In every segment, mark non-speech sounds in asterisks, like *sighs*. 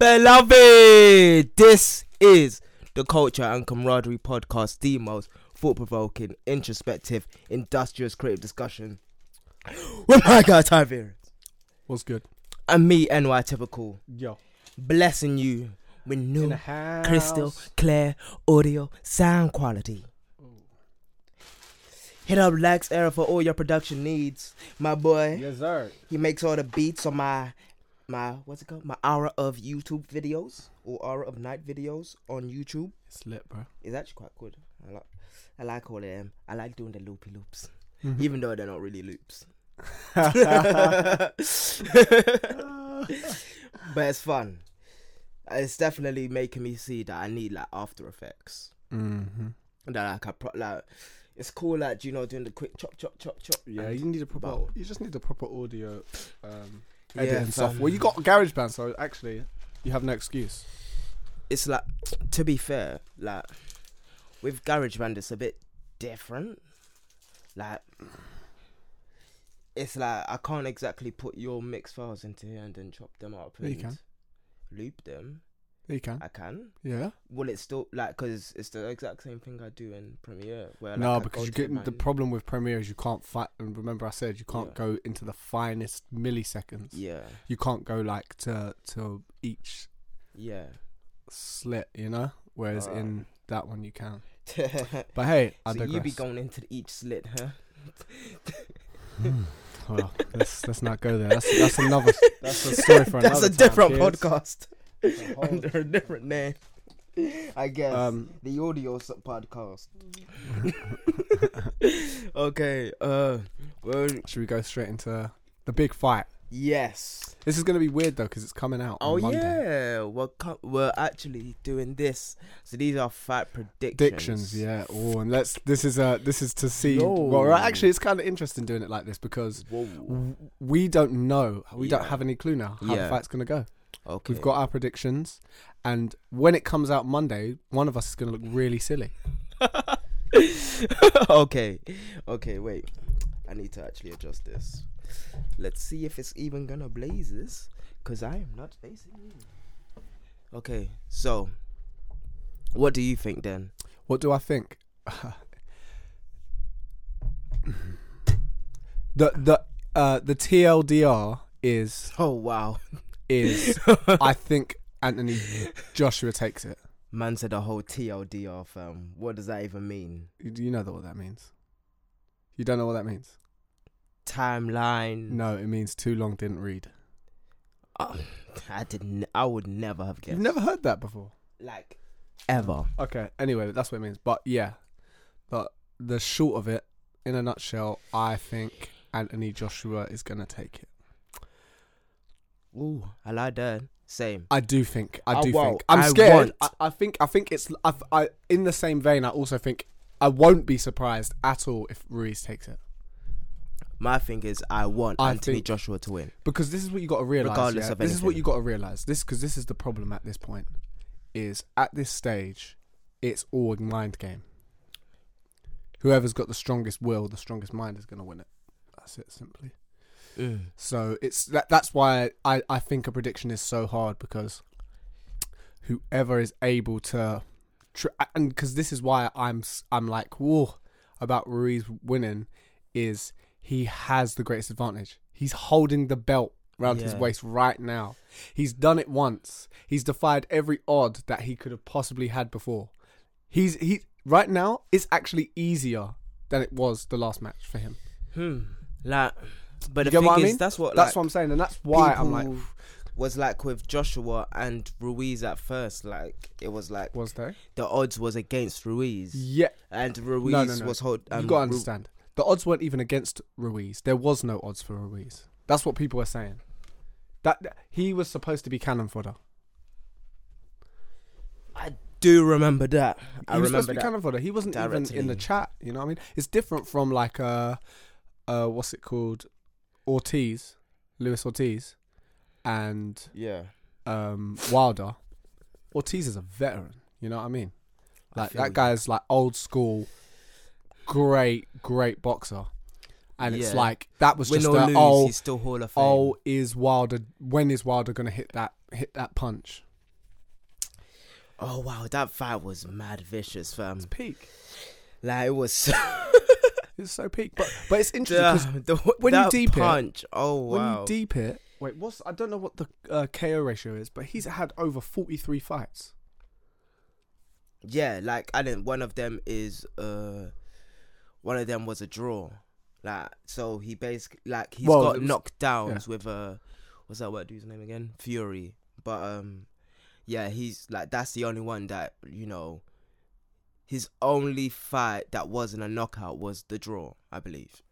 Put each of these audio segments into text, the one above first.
Beloved, this is the Culture and Camaraderie podcast, the most thought provoking, introspective, industrious, creative discussion with my guy Tyree What's good? and me, NY Typical, Yo. blessing you with new crystal clear audio sound quality. Hit up Lex Era for all your production needs, my boy. Yes, sir. He makes all the beats on my my what's it called? My hour of YouTube videos or hour of night videos on YouTube. It's lit, bro. It's actually quite good. I like I like all of them. I like doing the loopy loops. Mhm. Even though they're not really loops. *laughs* *laughs* but it's fun. It's definitely making me see that I need like After Effects. mm-hmm. That like I pro- like it's cool like you know doing the quick chop chop chop chop. Yeah, you need a proper. You just need a proper audio um, Yeah, software. Well, you got GarageBand, so actually, you have no excuse. it's like to be fair, like with GarageBand it's a bit different. Like it's like I can't exactly put your mix files into here and then chop them up Yeah, you and can. loop them. Yeah, you can. I can. Yeah. Will it still like because it's the exact same thing I do in Premiere? Where no, like, I because you to get the problem with Premiere is you can't fight. And remember, I said you can't Yeah. go into the finest milliseconds. Yeah, You can't go like to to each yeah. slit, you know. Whereas in that one you can. *laughs* But hey, I so digress. you be going into each slit, huh? Hmm. *laughs* Well, let's let's not go there. That's that's another. *laughs* That's a story for another. That's a different podcast *laughs* under a different name. I guess Um, the audio podcast. *laughs* okay. Uh. Well. should we go straight into the big fight? Yes. This is gonna be weird though because it's coming out. Oh Monday. yeah. We're co- we're actually doing this. So these are fight predictions. Predictions, yeah. Oh, and let's. This is uh This is to see. Yo. Well, right, actually, it's kind of interesting doing it like this because Whoa. w- we don't know. We don't have any clue now how Yeah. the fight's gonna go. Okay. We've got our predictions, and when it comes out Monday, one of us is gonna look really silly. *laughs* okay. Okay. Wait. I need to actually adjust this. Let's see if it's even gonna blaze this, cause I am not facing you. Okay. So. What do you think then? What do I think? *laughs* the the uh the TLDR is Oh wow. Is *laughs* I think Anthony Joshua takes it. Man said a whole TLDR fam. Um, what does that even mean? You you know what that means? You don't know what that means? Timeline. No, it means too long didn't read. Oh, I didn't. I would never have guessed. You've never heard that before. like ever. Okay. Anyway, that's what it means. But yeah, but the short of it, in a nutshell, I think Anthony Joshua is gonna take it. Ooh, I like that. Same. I do think. I I do won't. think. I'm I scared. I, won't. I think. I think it's. I, I. In the same vein, I also think I won't be surprised at all if Ruiz takes it My thing is, I want I Anthony think- Joshua to win. because this is what you got to realize. Regardless yeah? of this is what you got to realize. This because this is the problem at this point. Is at this stage, it's all a mind game. Whoever's got the strongest will, the strongest mind, is going to win it. That's it, simply. Mm. So it's that. That's why I, I think a prediction is so hard because whoever is able to, tr- and because this is why I'm I'm like whoa about Ruiz winning is he has the greatest advantage. He's holding the belt around his waist right now. He's done it once. He's defied every odd that he could have possibly had before. He's he right now. It's actually easier than it was the last match for him. Hmm. Like, but if You the get thing what I is, mean? that's what. That's like, what I'm saying, and that's why I'm like, was like with Joshua and Ruiz at first. Like it was like was there? the odds was against Ruiz, Yeah, and Ruiz No, no, no. was hold. you Um, gotta Ru- understand. The odds weren't even against Ruiz. There was no odds for Ruiz. That's what people are saying. That that- he was supposed to be cannon fodder. I do remember that. He I was supposed remember to be that. cannon fodder. He wasn't even in the chat. You know what I mean? It's different from like uh, uh, what's it called? Ortiz, Luis Ortiz, and Yeah. um Wilder. Ortiz is a veteran. You know what I mean? Like feel that guy's like old school, great, great boxer, and it's like that was Win just a lose, oh he's still Hall of Fame. oh is Wilder when is Wilder gonna hit that hit that punch? Oh wow, that fight was mad vicious, fam. It's peak. Like it was. *laughs* *laughs* So It's so peak. But but it's interesting because *laughs* when you deep it- punch, oh when you deep it, wait, what's I don't know what the uh, KO ratio is, but he's had over forty three fights. yeah, like I didn't. One of them is uh, one of them was a draw. Like so, he basically like he's Well, got it was- knockdowns with uh, what's that word dude's name again? Fury. But um, yeah, he's like that's the only one that you know. His only fight that wasn't a knockout was the draw, I believe.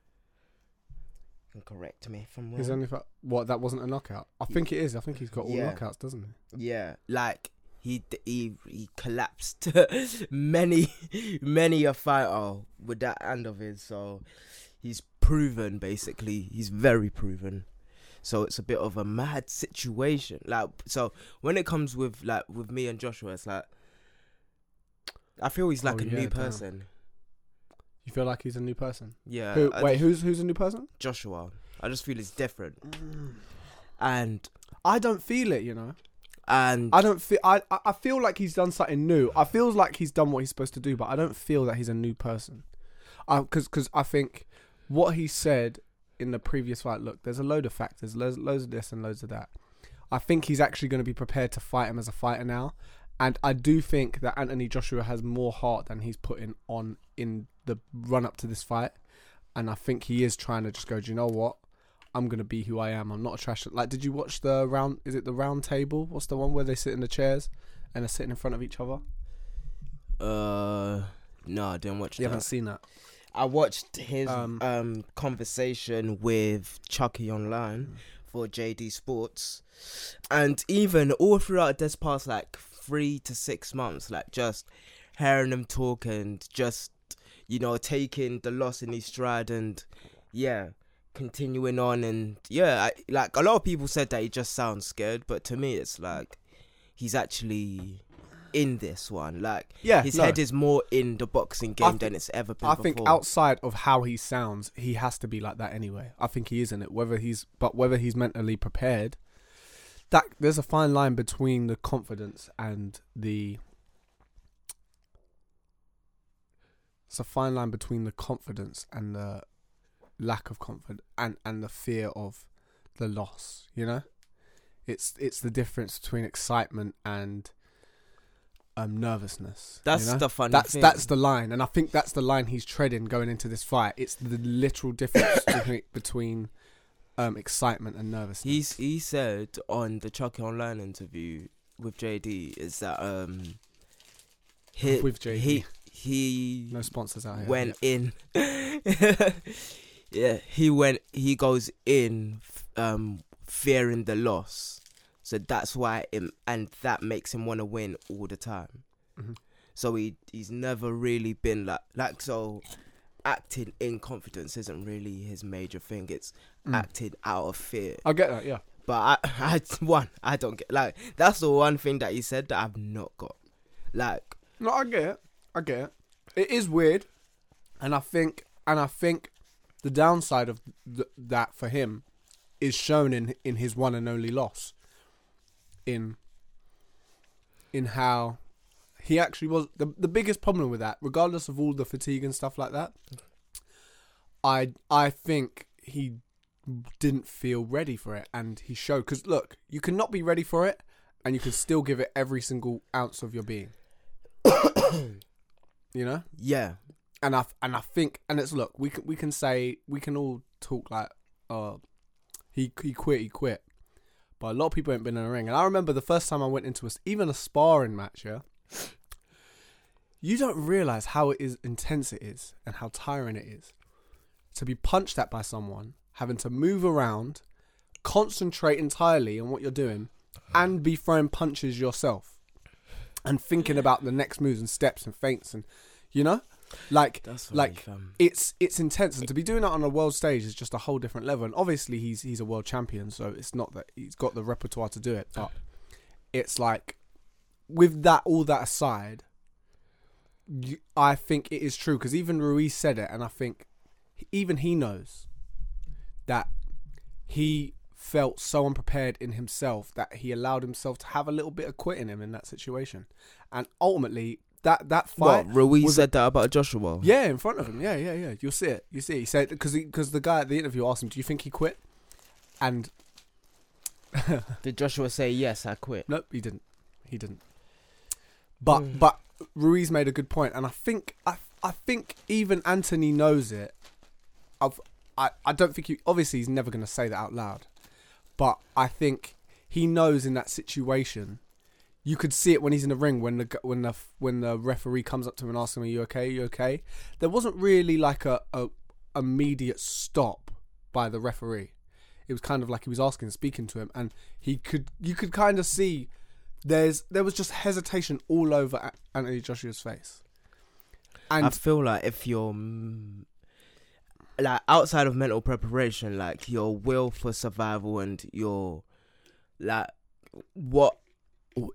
You can correct me if I'm wrong. His only fight, what that wasn't a knockout. I think it is. I think he's got all Yeah. knockouts, doesn't he? Yeah, like he he he collapsed *laughs* many many a fighter with that hand of his. So he's proven basically. He's very proven. So it's a bit of a mad situation. Like so when it comes with like with me and Joshua, it's like I feel he's like Oh, a yeah, new damn. person. You feel like he's a new person. Yeah. Who, wait, just- who's who's a new person? Joshua. I just feel he's different. Mm. And I don't feel it. You know, and I don't feel. I I feel like he's done something new. I feels like he's done what he's supposed to do, but I don't feel that he's a new person. I because because I think what he said in the previous fight. Look, there's a load of factors, loads, loads of this and loads of that. I think he's actually going to be prepared to fight him as a fighter now, and I do think that Anthony Joshua has more heart than he's putting on in the run up to this fight, and I think he is trying to just go. Do you know what? I'm gonna be who I am. I'm not a trash. Like, did you watch the round? Is it the round table? What's the one where they sit in the chairs and they're sitting in front of each other? uh no, I didn't watch You that. haven't seen that. I watched his Um, um, conversation with Chucky online for JD Sports, and even all throughout this past like three to six months, like just hearing him talk and just you know taking the loss in his stride and yeah, continuing on and yeah, I, like a lot of people said that he just sounds scared, but to me it's like he's actually in this one. Like Yeah, his no. head is more in the boxing game than it's ever been I before. think outside of how he sounds, he has to be like that anyway. I think he is in it. Whether he's but whether he's mentally prepared, that there's a fine line between the confidence and the. It's a fine line between the confidence and the lack of confidence and and the fear of the loss. You know, it's it's the difference between excitement and um nervousness. That's you know? the funny that's thing. that's the line, and I think that's the line he's treading going into this fight. It's the literal difference *coughs* between, between um, excitement and nervousness. He's he said on the Chucky Online interview with JD is that um he With JD. he he no sponsors out here. went in *laughs* yeah he went he goes in um fearing the loss so that's why him and that makes him want to win all the time Mhm. so he he's never really been like like so acting in confidence isn't really his major thing it's Mm. acting out of fear I get that. Yeah, but I, *laughs* I one I don't get like that's the one thing that he said that I've not got like no, I get it. I get it. It is weird, and I think, and I think, the downside of th- that for him is shown in in his one and only loss. In in how he actually was the the biggest problem with that, regardless of all the fatigue and stuff like that. I I think he didn't feel ready for it, and he showed. Because look, you cannot be ready for it, and you can still give it every single ounce of your being. *coughs* you know, yeah and I and I think, and it's look, we can we can say we can all talk like, uh, he he quit, he quit, but a lot of people ain't been in a ring. And I remember the first time I went into a, even a sparring match, yeah. You don't realize how it is intense it is and how tiring it is to be punched at by someone, having to move around, concentrate entirely on what you're doing, and be throwing punches yourself, and thinking about the next moves and steps and feints and, you know, like that's like it's it's intense. And to be doing that on a world stage is just a whole different level. And obviously he's he's a world champion so it's not that he's got the repertoire to do it. But it's like with that all that aside you, I think it is true. Because even Ruiz said it and I think even he knows that he felt so unprepared in himself that he allowed himself to have a little bit of quit in him in that situation, and ultimately that that fight. What Ruiz said that about Joshua? Yeah, in front of him. Yeah, yeah, yeah. You'll see it. You see. He said because because the guy at the interview asked him, "Do you think he quit?" And *laughs* Did Joshua say yes? I quit. nope, he didn't. He didn't. But Mm. but Ruiz made a good point, and I think I I think even Anthony knows it. I've, I I don't think he obviously he's never going to say that out loud, but I think he knows in that situation. You could see it when he's in the ring when the when the when the referee comes up to him and asks him, "Are you okay? Are you okay?" There wasn't really like a, a immediate stop by the referee. It was kind of like he was asking, speaking to him, and he could you could kind of see there's there was just hesitation all over Anthony Joshua's face. And I feel like if you're like outside of mental preparation, like your will for survival and your like what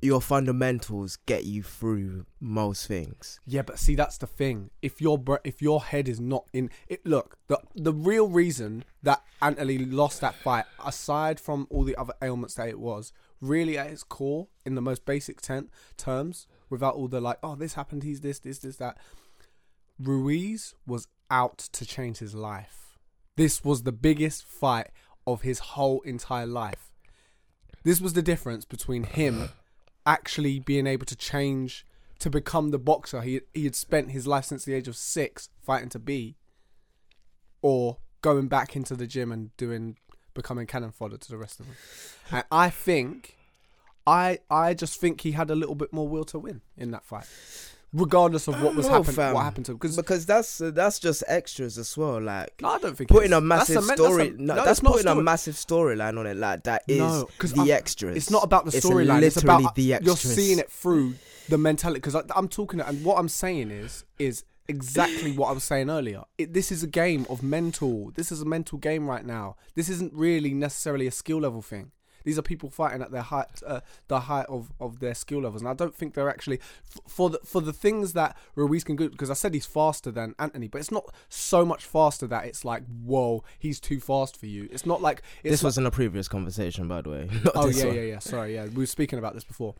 your fundamentals get you through most things. Yeah, but see, that's the thing. If your if your head is not in it, look the the real reason that Anthony lost that fight, aside from all the other ailments that it was, really at its core, in the most basic ten- terms, without all the like, oh, this happened, he's this, this, this, that. Ruiz was out to change his life. This was the biggest fight of his whole entire life. This was the difference between him actually being able to change to become the boxer he he had spent his life since the age of six fighting to be, or going back into the gym and doing becoming cannon fodder to the rest of them. And I think, I I just think he had a little bit more will to win in that fight, regardless of what was No, happened. fam. What happened to him? Because Because that's uh, that's just extras as well. Like no, I don't think putting it's- a massive that's men- story. That's a, no, no, that's it's not putting a story. massive storyline on it. Like that is No, the I'm- extras. It's not about the storyline. It's, literally about the extras. you're seeing it through the mentality. Because I'm talking, and what I'm saying is is exactly what I was saying earlier. It, this is a game of mental. This is a mental game right now. This isn't really necessarily a skill level thing. These are people fighting at their height, uh, the height of, of their skill levels, and I don't think they're actually f- for the for the things that Ruiz can do. Because I said he's faster than Anthony, but it's not so much faster that it's like, whoa, he's too fast for you. It's not like it's This like- was in a previous conversation, by the way. *laughs* Oh yeah, one. yeah, yeah. Sorry, yeah. We were speaking about this before.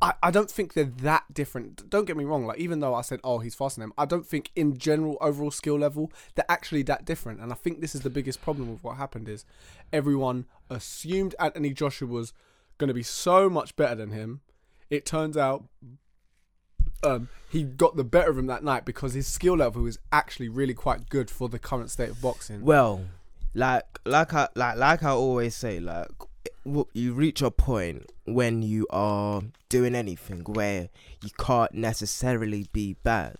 I, I don't think they're that different. Don't get me wrong. Like even though I said, oh, he's faster than him, I don't think in general overall skill level they're actually that different. And I think this is the biggest problem with what happened is everyone assumed Anthony Joshua was going to be so much better than him. It turns out um, he got the better of him that night because his skill level is actually really quite good for the current state of boxing. Well, like like I like like I always say, like you reach a point when you are doing anything where you can't necessarily be bad,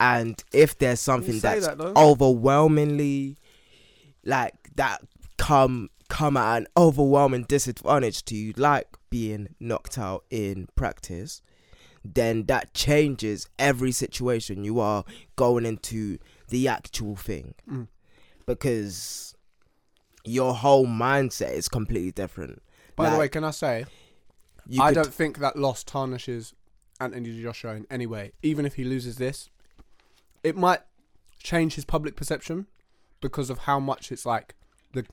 and if there's something that's that, overwhelmingly like that come come at an overwhelming disadvantage to you, like being knocked out in practice, then that changes every situation you are going into the actual thing. Mm. because your whole mindset is completely different. By the way, can I say I don't think that loss tarnishes Anthony Joshua in any way. Even if he loses this, it might change his public perception because of how much it's like the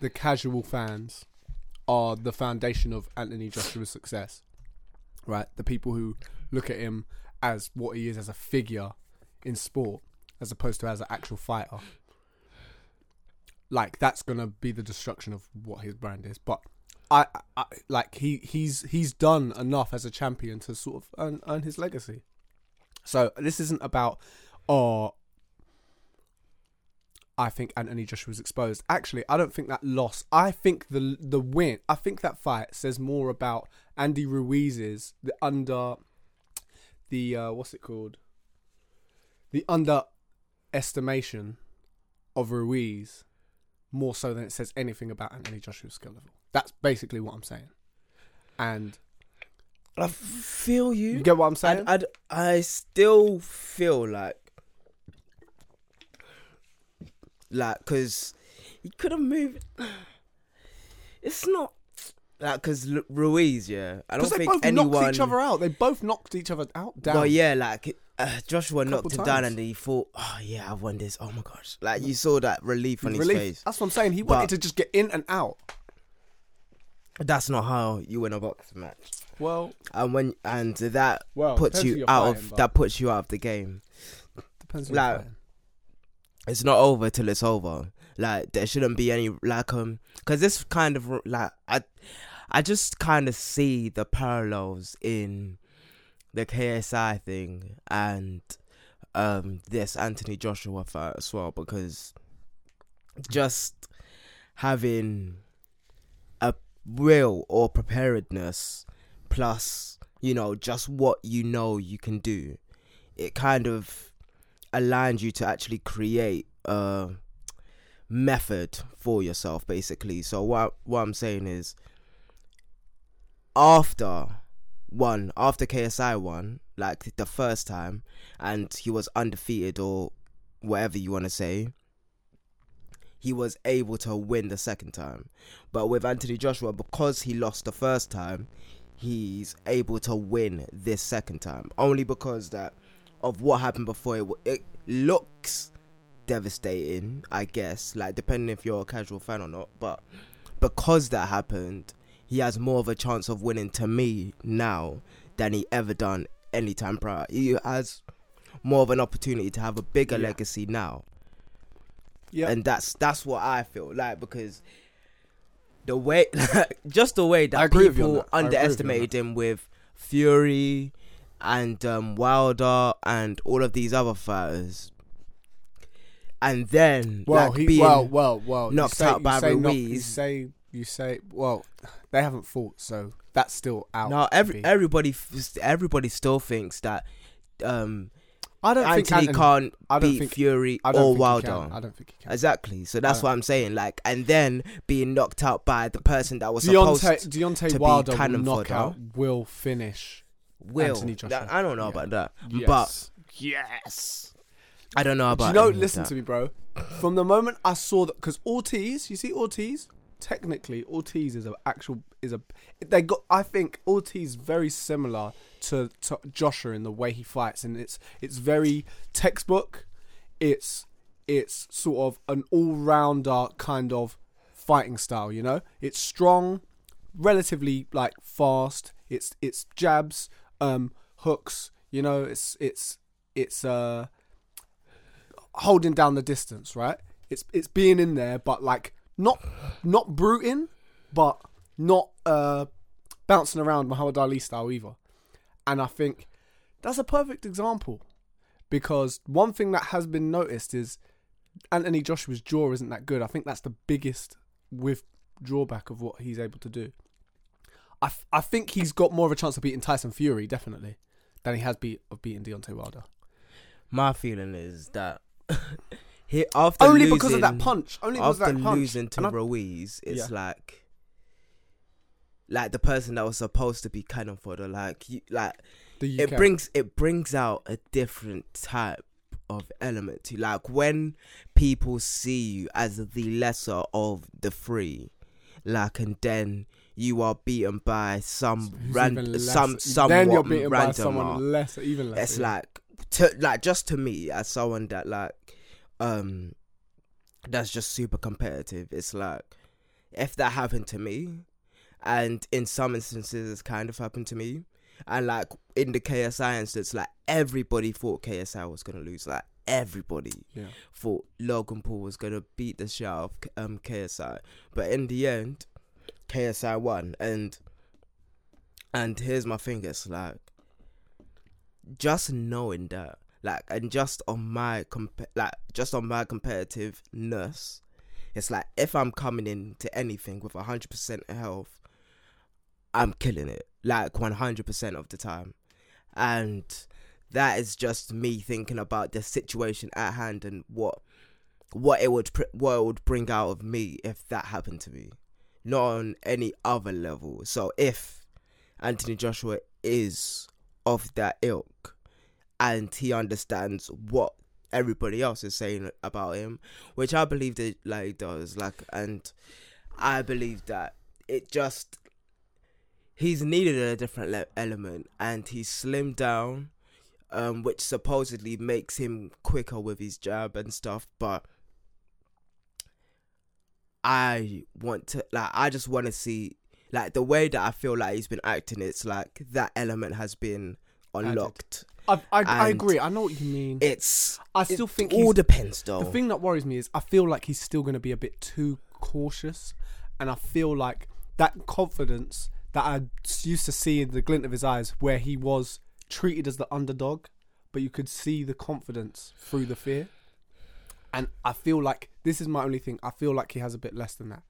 the casual fans are the foundation of Anthony Joshua's success. Right? The people who look at him as what he is as a figure in sport as opposed to as an actual fighter. Like that's gonna be the destruction of what his brand is. But I, I like he he's he's done enough as a champion to sort of earn, earn his legacy. So this isn't about oh I think Anthony Joshua was exposed. Actually, I don't think that loss. I think the the win. I think that fight says more about Andy Ruiz's the under the uh, what's it called? The underestimation of Ruiz more so than it says anything about Anthony Joshua's skill level. That's basically what I'm saying. And I feel you. you get what I'm saying? I'd, I'd, I still feel like, like, cause he could have moved. *sighs* It's not like because Ruiz, yeah. I don't Because they think both anyone. knocked each other out. They both knocked each other out down. Well, yeah, like uh, Joshua knocked him down, and he thought, "Oh yeah, I've won this." Oh my gosh! Like you saw that relief on his face. That's what I'm saying. He But- wanted to just get in and out. That's not how you win a boxing match. Well, And when and that well, puts you out fighting, of that puts you out of the game. depends like. It's not over till it's over. Like there shouldn't be any like um because this kind of like I I just kind of see the parallels in the KSI thing and um this Anthony Joshua fight as well because just having a will or preparedness plus you know just what you know you can do it kind of aligns you to actually create a method for yourself basically. So what what I'm saying is after one after KSI won like the first time and he was undefeated or whatever you want to say he was able to win the second time. But with Anthony Joshua because he lost the first time he's able to win this second time. Only because that of what happened before it, it looks devastating i guess like depending if you're a casual fan or not but because that happened he has more of a chance of winning to me now than he ever done any time prior. He has more of an opportunity to have a bigger Yeah. legacy now. Yeah, and that's that's what I feel like because the way, *laughs* just the way that agree with you on people that. I agree you underestimated him with Fury and um, Wilder and all of these other fighters, and then well, like he, being well, well, well, knocked say- out by say knock- you say you say well, they haven't fought, so that's still out. now to every everybody everybody still thinks that um, I don't think Anthony Anthony, can't I don't beat think- Fury I don't or think Wilder. I don't think he can. Exactly. So that's what I'm saying. Like, and then being knocked out by the person that was supposed Deontay, Deontay to be Wilder will cannon knock out, will finish. will. Anthony Joshua. I don't know Yeah. about that, Yes. but yes. I don't know about. Do you know? Listen to me, bro. From the moment I saw that, because Ortiz, you see Ortiz. Technically, Ortiz is an actual is a. They got. I think Ortiz very similar to, to Joshua in the way he fights, and it's it's very textbook. It's it's sort of an all rounder kind of fighting style. You know, it's strong, relatively like fast. It's it's jabs, um, hooks. You know, it's it's it's uh holding down the distance, right? It's it's being in there, but like not not bruting, but not uh bouncing around Muhammad Ali style either. And I think that's a perfect example because one thing that has been noticed is Anthony Joshua's jaw isn't that good. I think that's the biggest with drawback of what he's able to do. I, f- I think he's got more of a chance of beating Tyson Fury definitely than he has beat of beating Deontay Wilder. My feeling is that *laughs* he after Only losing, because of that punch. Only because after of that punch. losing to Ruiz, it's Yeah. like like the person that was supposed to be cannon fodder. Like you, like it brings it brings out a different type of element to like when people see you as the lesser of the three like and then you are beaten by some Who's ran- even some somewhat then you're beaten by someone lesser, even lesser. it's yeah. like to like just to me as someone that like um that's just super competitive it's like if that happened to me and in some instances it's kind of happened to me and like in the KSI instance like everybody thought KSI was gonna lose like everybody yeah. thought Logan Paul was gonna beat the shit out of um, KSI, but in the end, KSI won. And and here's my thing: it's like just knowing that, like, and just on my comp- like just on my competitiveness, it's like if I'm coming into anything with hundred percent health, I'm killing it like one hundred percent of the time, and that is just me thinking about the situation at hand and what what it would what it would bring out of me if that happened to me, not on any other level. So if Anthony Joshua is of that ilk and he understands what everybody else is saying about him, which I believe that like does like, and I believe that it just he's needed a different le- element and he's slimmed down um, which supposedly makes him quicker with his jab and stuff. But I want to like I just want to see like the way that I feel like he's been acting. It's like that element has been unlocked. I, I, I agree. I know what you mean. It's I still it think all depends though. the thing that worries me is I feel like he's still going to be a bit too cautious, and I feel like that confidence that I used to see in the glint of his eyes, where he was treated as the underdog, but you could see the confidence through the fear. And I feel like this is my only thing. I feel like he has a bit less than that.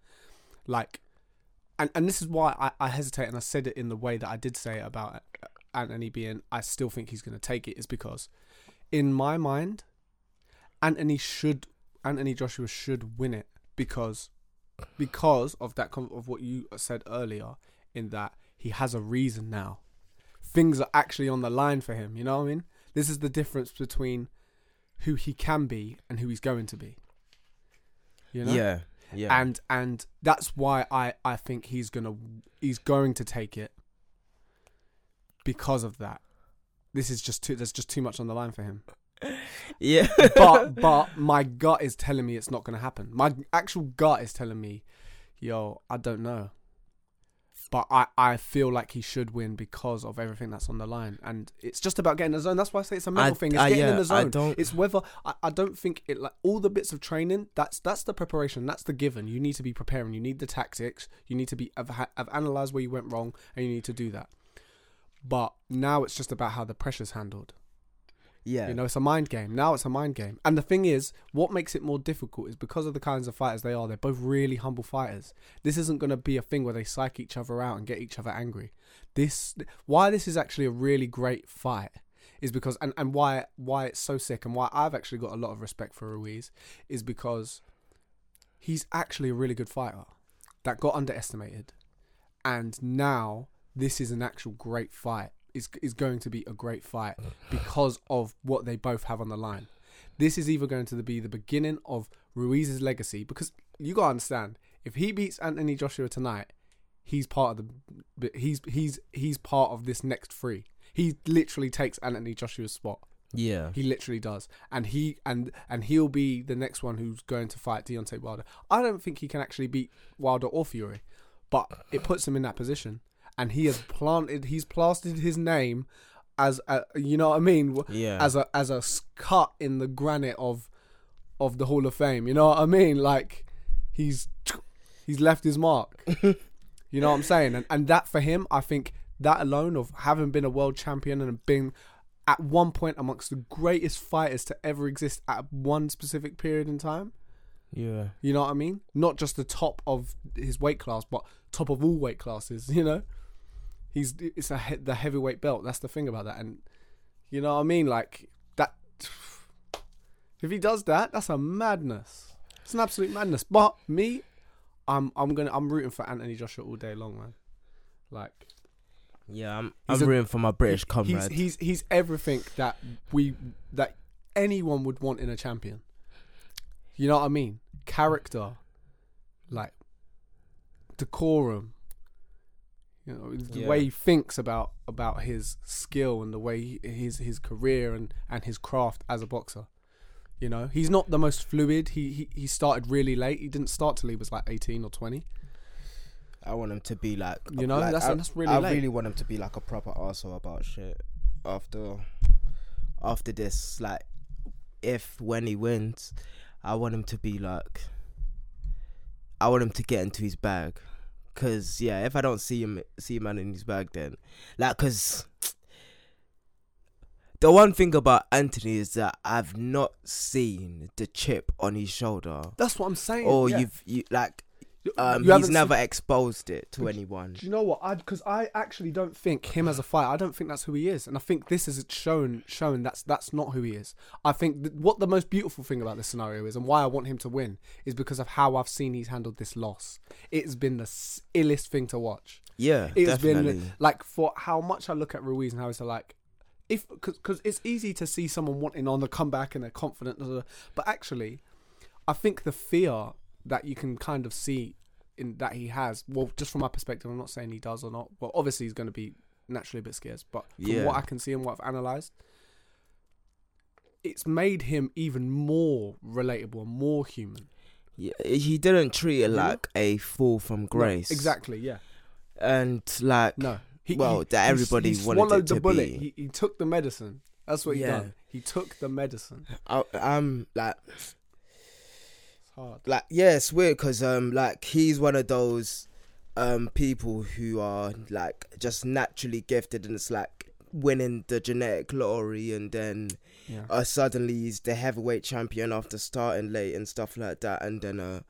Like, and, and this is why I, I hesitate, and I said it in the way that I did say it about Anthony being, I still think he's going to take it, is because in my mind, Anthony should, Anthony Joshua should win it because, because of that, of what you said earlier, in that he has a reason now. Things are actually on the line for him. You know what I mean? This is the difference between who he can be and who he's going to be. You know? Yeah, yeah, and and that's why I I think he's gonna he's going to take it because of that. This is just too there's just too much on the line for him. *laughs* yeah. But *laughs* but my gut is telling me it's not gonna happen. My actual gut is telling me, yo, I don't know. But I, I feel like he should win because of everything that's on the line. And it's just about getting the zone. That's why I say it's a mental I- thing. It's I- getting in yeah, the I zone. don't- It's whether I, I don't think it like all the bits of training. That's that's the preparation. That's the given. You need to be preparing. You need the tactics. You need to be have, ha- have analyzed where you went wrong, and you need to do that. But now it's just about how the pressure's handled. yeah. You know, it's a mind game. Now it's a mind game. And the thing is, what makes it more difficult is because of the kinds of fighters they are. They're both really humble fighters. This isn't going to be a thing where they psych each other out and get each other angry. This, why this is actually a really great fight, is because and, and why why it's so sick and why I've actually got a lot of respect for Ruiz is because he's actually a really good fighter that got underestimated, and now this is an actual great fight. Is is going to be a great fight because of what they both have on the line. This is either going to be the beginning of Ruiz's legacy because you gotta understand if he beats Anthony Joshua tonight, he's part of the he's he's he's part of this next three. He literally takes Anthony Joshua's spot. yeah. He literally does, and he and and he'll be the next one who's going to fight Deontay Wilder. I don't think he can actually beat Wilder or Fury, but it puts him in that position, and he has planted, he's plastered his name as a, you know what I mean, Yeah. as a as a cut in the granite of of the Hall of Fame. You know what I mean? Like he's he's left his mark. *laughs* you know what I'm saying? And and that for him, I think that alone of having been a world champion and being at one point amongst the greatest fighters to ever exist at one specific period in time. yeah. You know what I mean? Not just the top of his weight class, but top of all weight classes. *laughs* You know, he's it's a he- the heavyweight belt. That's the thing about that, and you know what I mean. Like that, if he does that, that's a madness. It's an absolute madness. But me, I'm I'm gonna I'm rooting for Anthony Joshua all day long, man. Like Yeah, I'm He's I'm a- rooting for my British he's comrade. he's he's everything that we that anyone would want in a champion. You know what I mean? Character, like decorum. You know the Yeah. way he thinks about about his skill and the way he, his his career and and his craft as a boxer. You know, he's not the most fluid. He he he started really late. He didn't start till he was like eighteen or twenty. I want him to be like You know, like, that's- I, that's really I late. really want him to be like a proper arsehole about shit after after this. Like, if when he wins, I want him to be like, I want him to get into his bag. Cause yeah, if I don't see him see him in his bag, then like, cause the one thing about Anthony is that I've not seen the chip on his shoulder, That's what I'm saying. or yeah. you've you like um, he's never exposed it to anyone. Do you know what? I because I actually don't think him as a fighter. I don't think that's who he is, and I think this is shown shown that's that's not who he is. I think that what the most beautiful thing about this scenario is, and why I want him to win, is because of how I've seen he's handled this loss. It's been the s- illest thing to watch. Yeah, It's been like for how much I look at Ruiz and how it's like. If because it's easy to see someone wanting on the comeback and they're confident, blah, blah, blah. but actually, I think the fear that you can kind of see in that he has, well, just from my perspective, I'm not saying he does or not. Well, obviously he's going to be naturally a bit scarce, but from Yeah. what I can see and what I've analysed, it's made him even more relatable and more human. Yeah, he didn't treat it like a fall from No, grace. exactly, yeah. and like No. He, Well, he- that everybody he wanted swallowed it the to bullet. be. He, he took the medicine. That's what he Yeah. done. He took the medicine. I, I'm like It's hard. like yeah, it's weird because um like he's one of those um people who are like just naturally gifted and it's like winning the genetic lottery and then Yeah. uh suddenly he's the heavyweight champion after starting late and stuff like that and then uh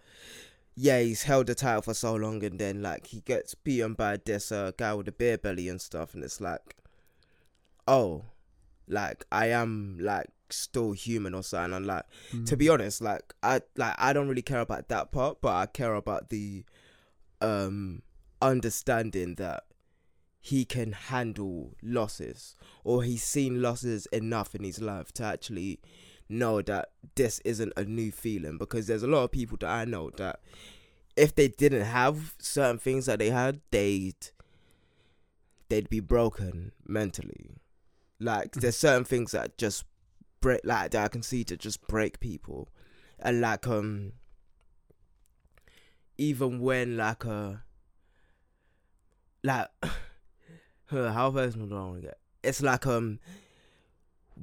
yeah he's held the title for so long and then like he gets beaten by this uh guy with a beer belly and stuff and it's like oh like I am like still human or something and like Mm. to be honest, like I like I don't really care about that part, but I care about the um understanding that he can handle losses or he's seen losses enough in his life to actually know that this isn't a new feeling because there's a lot of people that I know that if they didn't have certain things that they had, they'd they'd be broken mentally. Like there's certain things that just break like that I can see to just break people. And like um even when like uh like *laughs* how personal do I want to get? It's like um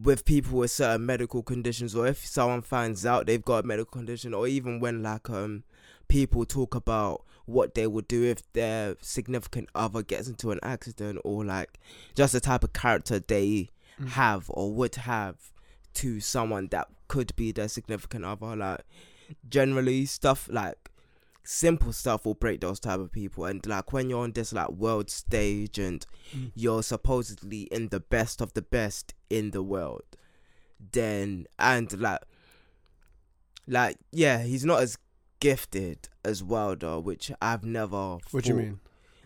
with people with certain medical conditions or if someone finds out they've got a medical condition or even when like um people talk about what they would do if their significant other gets into an accident or like just the type of character they Mm. have or would have to someone that could be their significant other like generally stuff like simple stuff will break those type of people and like when you're on this like world stage and Mm. you're supposedly in the best of the best in the world then and like like yeah he's not as gifted as Wilder which I've never What do you mean?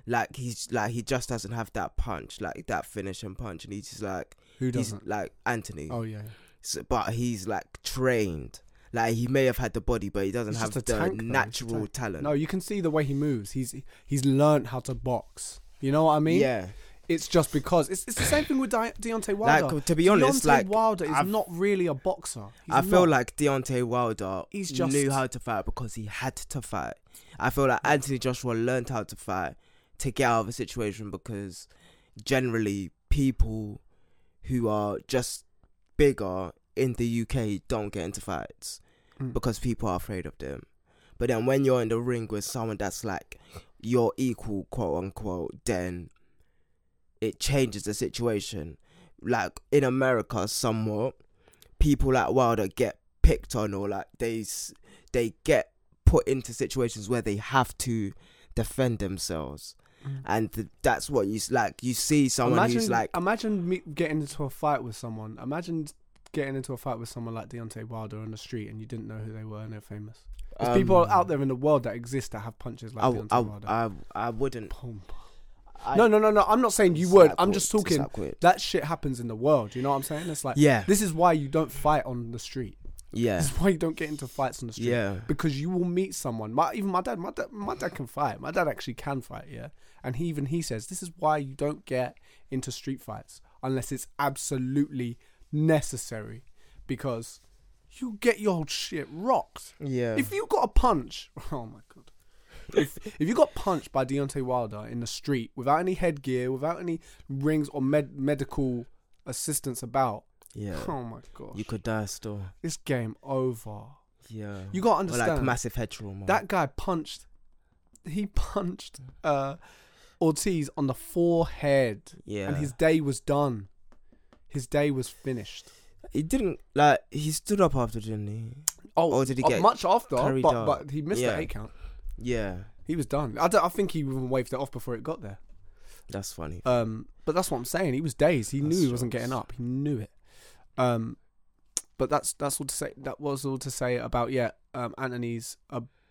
like he's like he just doesn't have that punch like that finishing punch and he's just like Who doesn't? like Anthony Oh yeah. So, but he's like trained. Like he may have had the body, but he doesn't He's have the tank, though. He's a natural talent. No, you can see the way he moves. He's he's learned how to box. You know what I mean? yeah, It's just because it's, it's the same thing with Di- Deontay Wilder. like to be honest, Deontay like Wilder is I've- not really a boxer. He's I feel not. like Deontay Wilder He's just- knew how to fight because he had to fight. I feel like Anthony Joshua learned how to fight to get out of a situation because generally people who are just bigger in the UK don't get into fights Mm. because people are afraid of them. But then when you're in the ring with someone that's like your equal, quote unquote, then it changes the situation. Like in America, somewhat people like Wilder get picked on or like they they get put into situations where they have to defend themselves, Mm. and th- that's what you like. You see someone imagine, who's like, imagine me getting into a fight with someone. Imagine getting into a fight with someone like Deontay Wilder on the street and you didn't know who they were and they're famous. There's people um, out there in the world that exist that have punches like I, Deontay I, Wilder. I, I wouldn't. Boom. I, no, no, no, no. I'm not saying you would. I'm just talking. that. That shit happens in the world. You know what I'm saying? It's like Yeah, this is why you don't fight on the street. Yeah, This is why you don't get into fights on the street. yeah. because you will meet someone. My, even my dad, my dad, my dad can fight. My dad actually can fight, yeah. And he even he says this is why you don't get into street fights unless it's absolutely necessary, because you get your old shit rocked. Yeah. If you got a punch, *laughs* oh my god. If, if you got punched by Deontay Wilder in the street without any headgear, without any rings or med- medical assistance about, yeah. oh my god, You could die still. this game over. Yeah. You gotta or understand like massive head trauma. that guy punched he punched uh Ortiz on the forehead yeah. and his day was done. His day was finished. he didn't like he stood up after, didn't he? Oh, Or did he uh, get much after, but, but he missed Yeah. the eight count. Yeah. He was done. I, I think he even waved it off before it got there. That's funny. Um, but that's what I'm saying. He was dazed. He That's knew he wasn't getting up. He knew it. Um, but that's that's all to say. That was all to say about yeah, um, Anthony's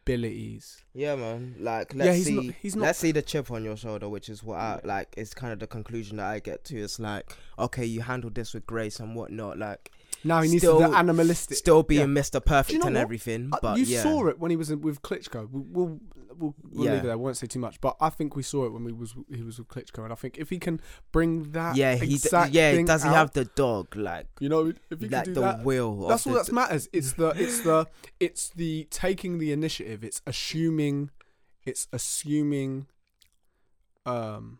abilities. Yeah, man. Like, let's he's see. not- he's not- Let's see the chip on your shoulder, which is what I like. Is kind of the conclusion that I get to. It's like, okay, you handled this with grace and whatnot. Like, Now he needs Still- to be animalistic. still being yeah. Mr. Perfect know and what? everything. Uh, But you yeah, saw it when he was in, with Klitschko. We'll we'll, we'll, we'll Yeah. leave it there. I won't say too much, but I think we saw it when we was he was with Klitschko, and I think if he can bring that, yeah, he. D- yeah, does he out, have the dog? Like, You know, if he like can the that, will. that's all that matters. *laughs* It's the it's the it's the taking the initiative. It's assuming, it's assuming um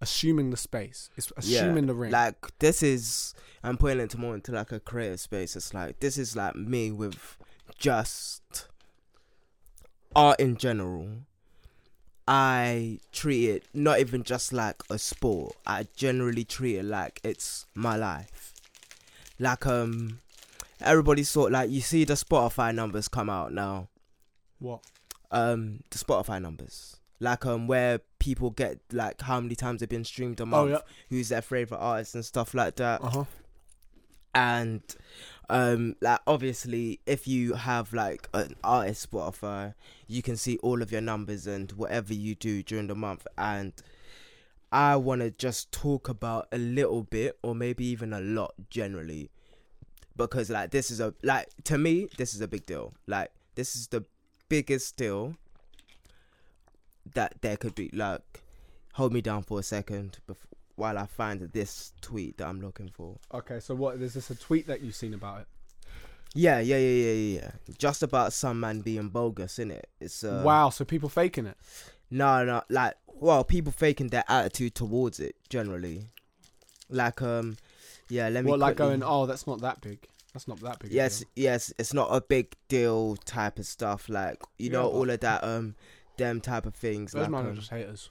assuming the space. It's Yeah, assuming the ring. Like this is I'm putting it more into like a creative space. It's like this is like me with just art in general. I treat it not even just like a sport. I generally treat it like it's my life. Like um everybody sort like you see the Spotify numbers come out now. what? Um the Spotify numbers. Like um where people get like how many times they've been streamed a Oh month yeah. who's their favorite artist and stuff like that. Uh huh. And um, like obviously, if you have like an artist Spotify, you can see all of your numbers and whatever you do during the month. And I want to just talk about a little bit, or maybe even a lot, generally, because like this is a like to me, this is a big deal. Like this is the biggest deal that there could be. Like, hold me down for a second bef- while I find this tweet that I'm looking for. Okay, so what is this a tweet that you've seen about it? Yeah, yeah, yeah, yeah, yeah. Just about some man being bogus, innit? It's uh, wow, so people faking it. No, no, like well, people faking their attitude towards it generally. Like um, yeah. Let me. What like quickly- going, oh, that's not that big. That's not that big. Yes, deal." yes. It's not a big deal type of stuff. Like you Yeah, know, but- all of that um, them type of things. Those like man are um, just haters.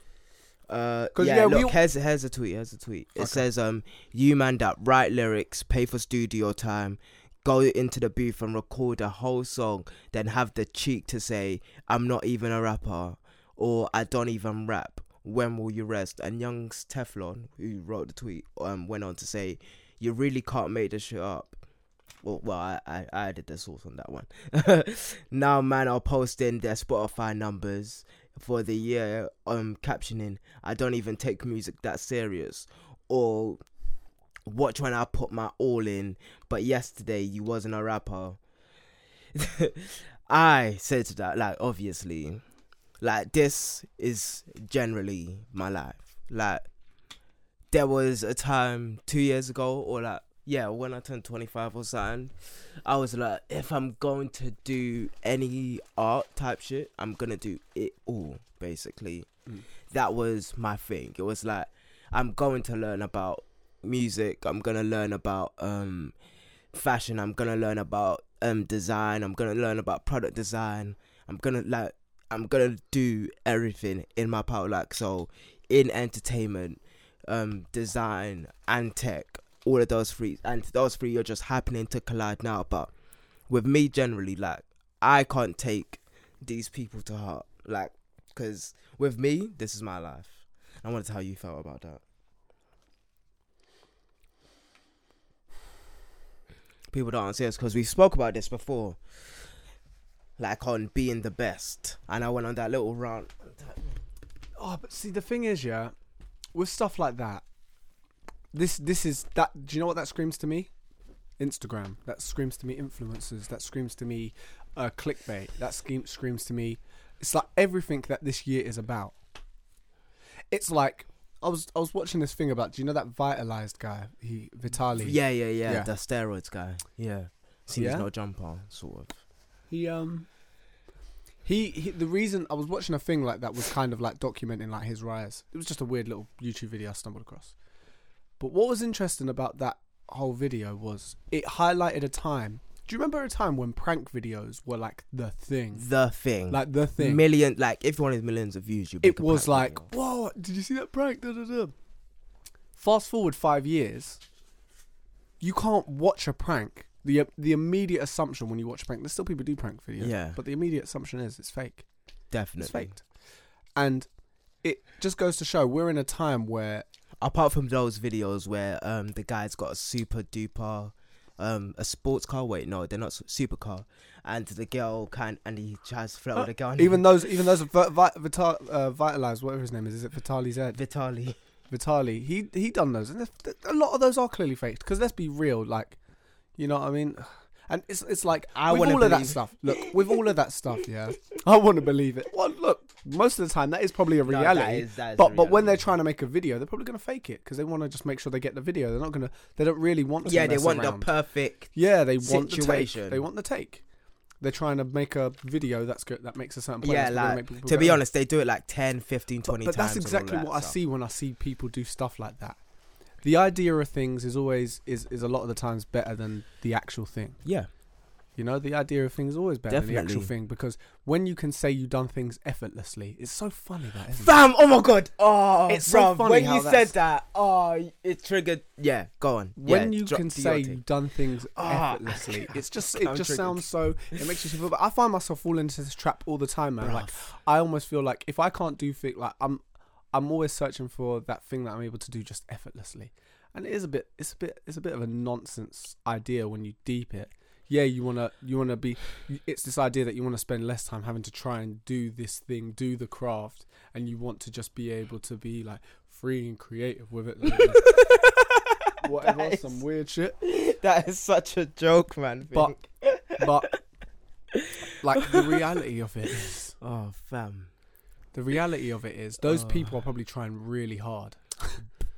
Uh, yeah, yeah, we look, all- here's here's a tweet. Here's a tweet. It Okay. says, um, you man that write lyrics, pay for studio time, go into the booth and record a whole song, then have the cheek to say, I'm not even a rapper, or I don't even rap. When will you rest? And Young's Teflon, who wrote the tweet, um, went on to say, you really can't make this shit up. Well, well, I, I, I added the source on that one. *laughs* now, man, are posting their Spotify numbers for the year um captioning I don't even take music that serious. Or watch when I put my all in but yesterday you wasn't a rapper. *laughs* I said to that like obviously like this is generally my life. Like there was a time two years ago or like yeah when I turned 25 or something I was like if I'm going to do any art type shit I'm gonna do it all basically. Mm. that was my thing. It was like I'm going to learn about music. I'm gonna learn about um fashion. I'm gonna learn about um design. I'm gonna learn about product design. I'm gonna like I'm gonna do everything in my power. Like so in entertainment um design and tech all of those three and those three are just happening to collide now but with me generally like I can't take these people to heart like because with me this is my life. I want to how you felt about that. People don't understand because we spoke about this before like on being the best and I went on that little rant. Oh, but see, the thing is, yeah, with stuff like that, this this is that. Do you know what that screams to me? Instagram. That screams to me influencers. That screams to me uh, clickbait. That scream, screams to me. It's like everything that this year is about. It's like I was I was watching this thing about. Do you know that vitalized guy? He Vitali. yeah yeah yeah, Yeah. the steroids guy yeah seems Yeah? no jumper sort of He um he, he the reason I was watching a thing like that was kind of like documenting like his rise. It was just a weird little YouTube video I stumbled across. But what was interesting about that whole video was it highlighted a time. Do you remember a time when prank videos were like the thing? the thing Like the thing. million like if you wanted millions of views you it was like, whoa, did you see that prank? Da, da, da. Fast forward five years, you can't watch a prank. The the immediate assumption when you watch a prank, there's still people do prank videos. Yeah. But the immediate assumption is it's fake. definitely It's faked. And it just goes to show we're in a time where apart from those videos where um the guy's got a super duper um a sports car. Wait no they're not super car. And the girl can and he tries to flirt with the girl and even those even those Vi- Vi- Vital, uh, vitalized whatever his name is is it Vitali Z? Vitali. Vitali. He he done those and a lot of those are clearly faked because let's be real like you know what I mean and it's it's like I with wanna all of that stuff look with all of that stuff yeah *laughs* I want to believe it well look most of the time that is probably a reality is- that is but a but when they're trying to make a video, they're probably going to fake it because they want to just make sure they get the video. They're not going to. They don't really want to. yeah they want around. the perfect Yeah, they want the situation. take. They want the take. they're trying to make a video that's good that makes a certain point. yeah, that's gonna like make to be honest, they do it like 10, 15, 20 but, but times. that's exactly that what I see when I see people do stuff like that. The idea of things is always is is a lot of the times better than the actual thing. Yeah, You know, the idea of things is always better than the actual thing because when you can say you've done things effortlessly, it's so funny that isn't it? Oh my god. Oh, It's so bruv, funny when you said that. Oh, it triggered. Yeah, go on. when yeah, you can say you've done things Ah. effortlessly, *laughs* it's just it I'm just triggered. sounds so. It makes you feel. But I find myself falling into this trap all the time, man. Like I almost feel like if I can't do things, like I'm, I'm always searching for that thing that I'm able to do just effortlessly, and it is a bit, it's a bit, it's a bit of a nonsense idea when you deep it. Yeah, you wanna, you wanna be. It's this idea that you want to spend less time having to try and do this thing, do the craft, and you want to just be able to be like free and creative with it. like, *laughs* whatever, is- some weird shit. *laughs* that is such a joke, man. But-. But *laughs* like the reality of it is, oh, fam, the reality of it is, those people are probably trying really hard,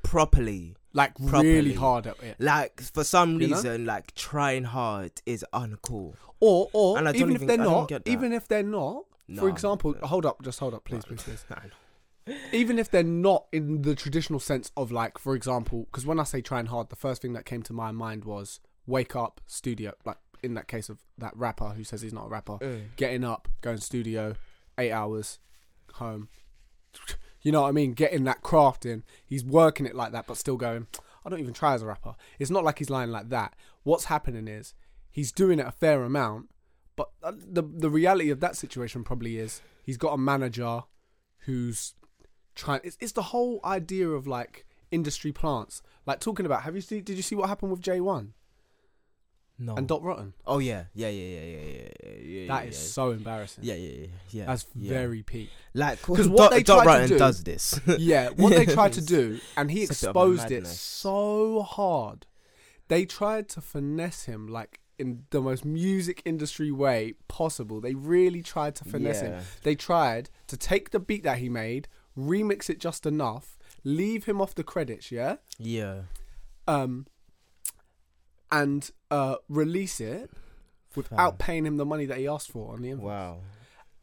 properly. like Properly. really hard at it. Like for some You know? reason, like trying hard is uncool. Or, or And I don't even if even- they're I don't not, get that. even if they're not. No, For example, hold up, just hold up, please, please, please. *laughs* Even if they're not in the traditional sense of like, for example, because when I say trying hard, the first thing that came to my mind was wake up, studio. Like in that case of that rapper who says he's not a rapper, Mm. getting up, going studio, eight hours, home. You know what I mean? Getting that craft in. He's working it like that, but still going, I don't even try as a rapper. It's not like he's lying like that. What's happening is he's doing it a fair amount, but uh, the the reality of that situation probably is he's got a manager who's trying. It's, it's the whole idea of like industry plants. Like talking about, have you seen? Did you see what happened with J One No. and Dot Rotten? oh yeah, yeah, yeah, yeah, yeah, yeah, yeah, yeah. That yeah, is yeah. so embarrassing. Yeah, yeah, yeah, yeah. That's yeah. very peak. like 'Cause because what what they Dot tried to Rotten do- does this. *laughs* Yeah, what they tried to *laughs* do, and he it's a bit of a exposed it so hard. They tried to finesse him like in the most music industry way possible. They really tried to finesse him. They tried to take the beat that he made, remix it just enough, leave him off the credits, yeah, Yeah. um, and uh, release it without paying him the money that he asked for on the invoice. Wow.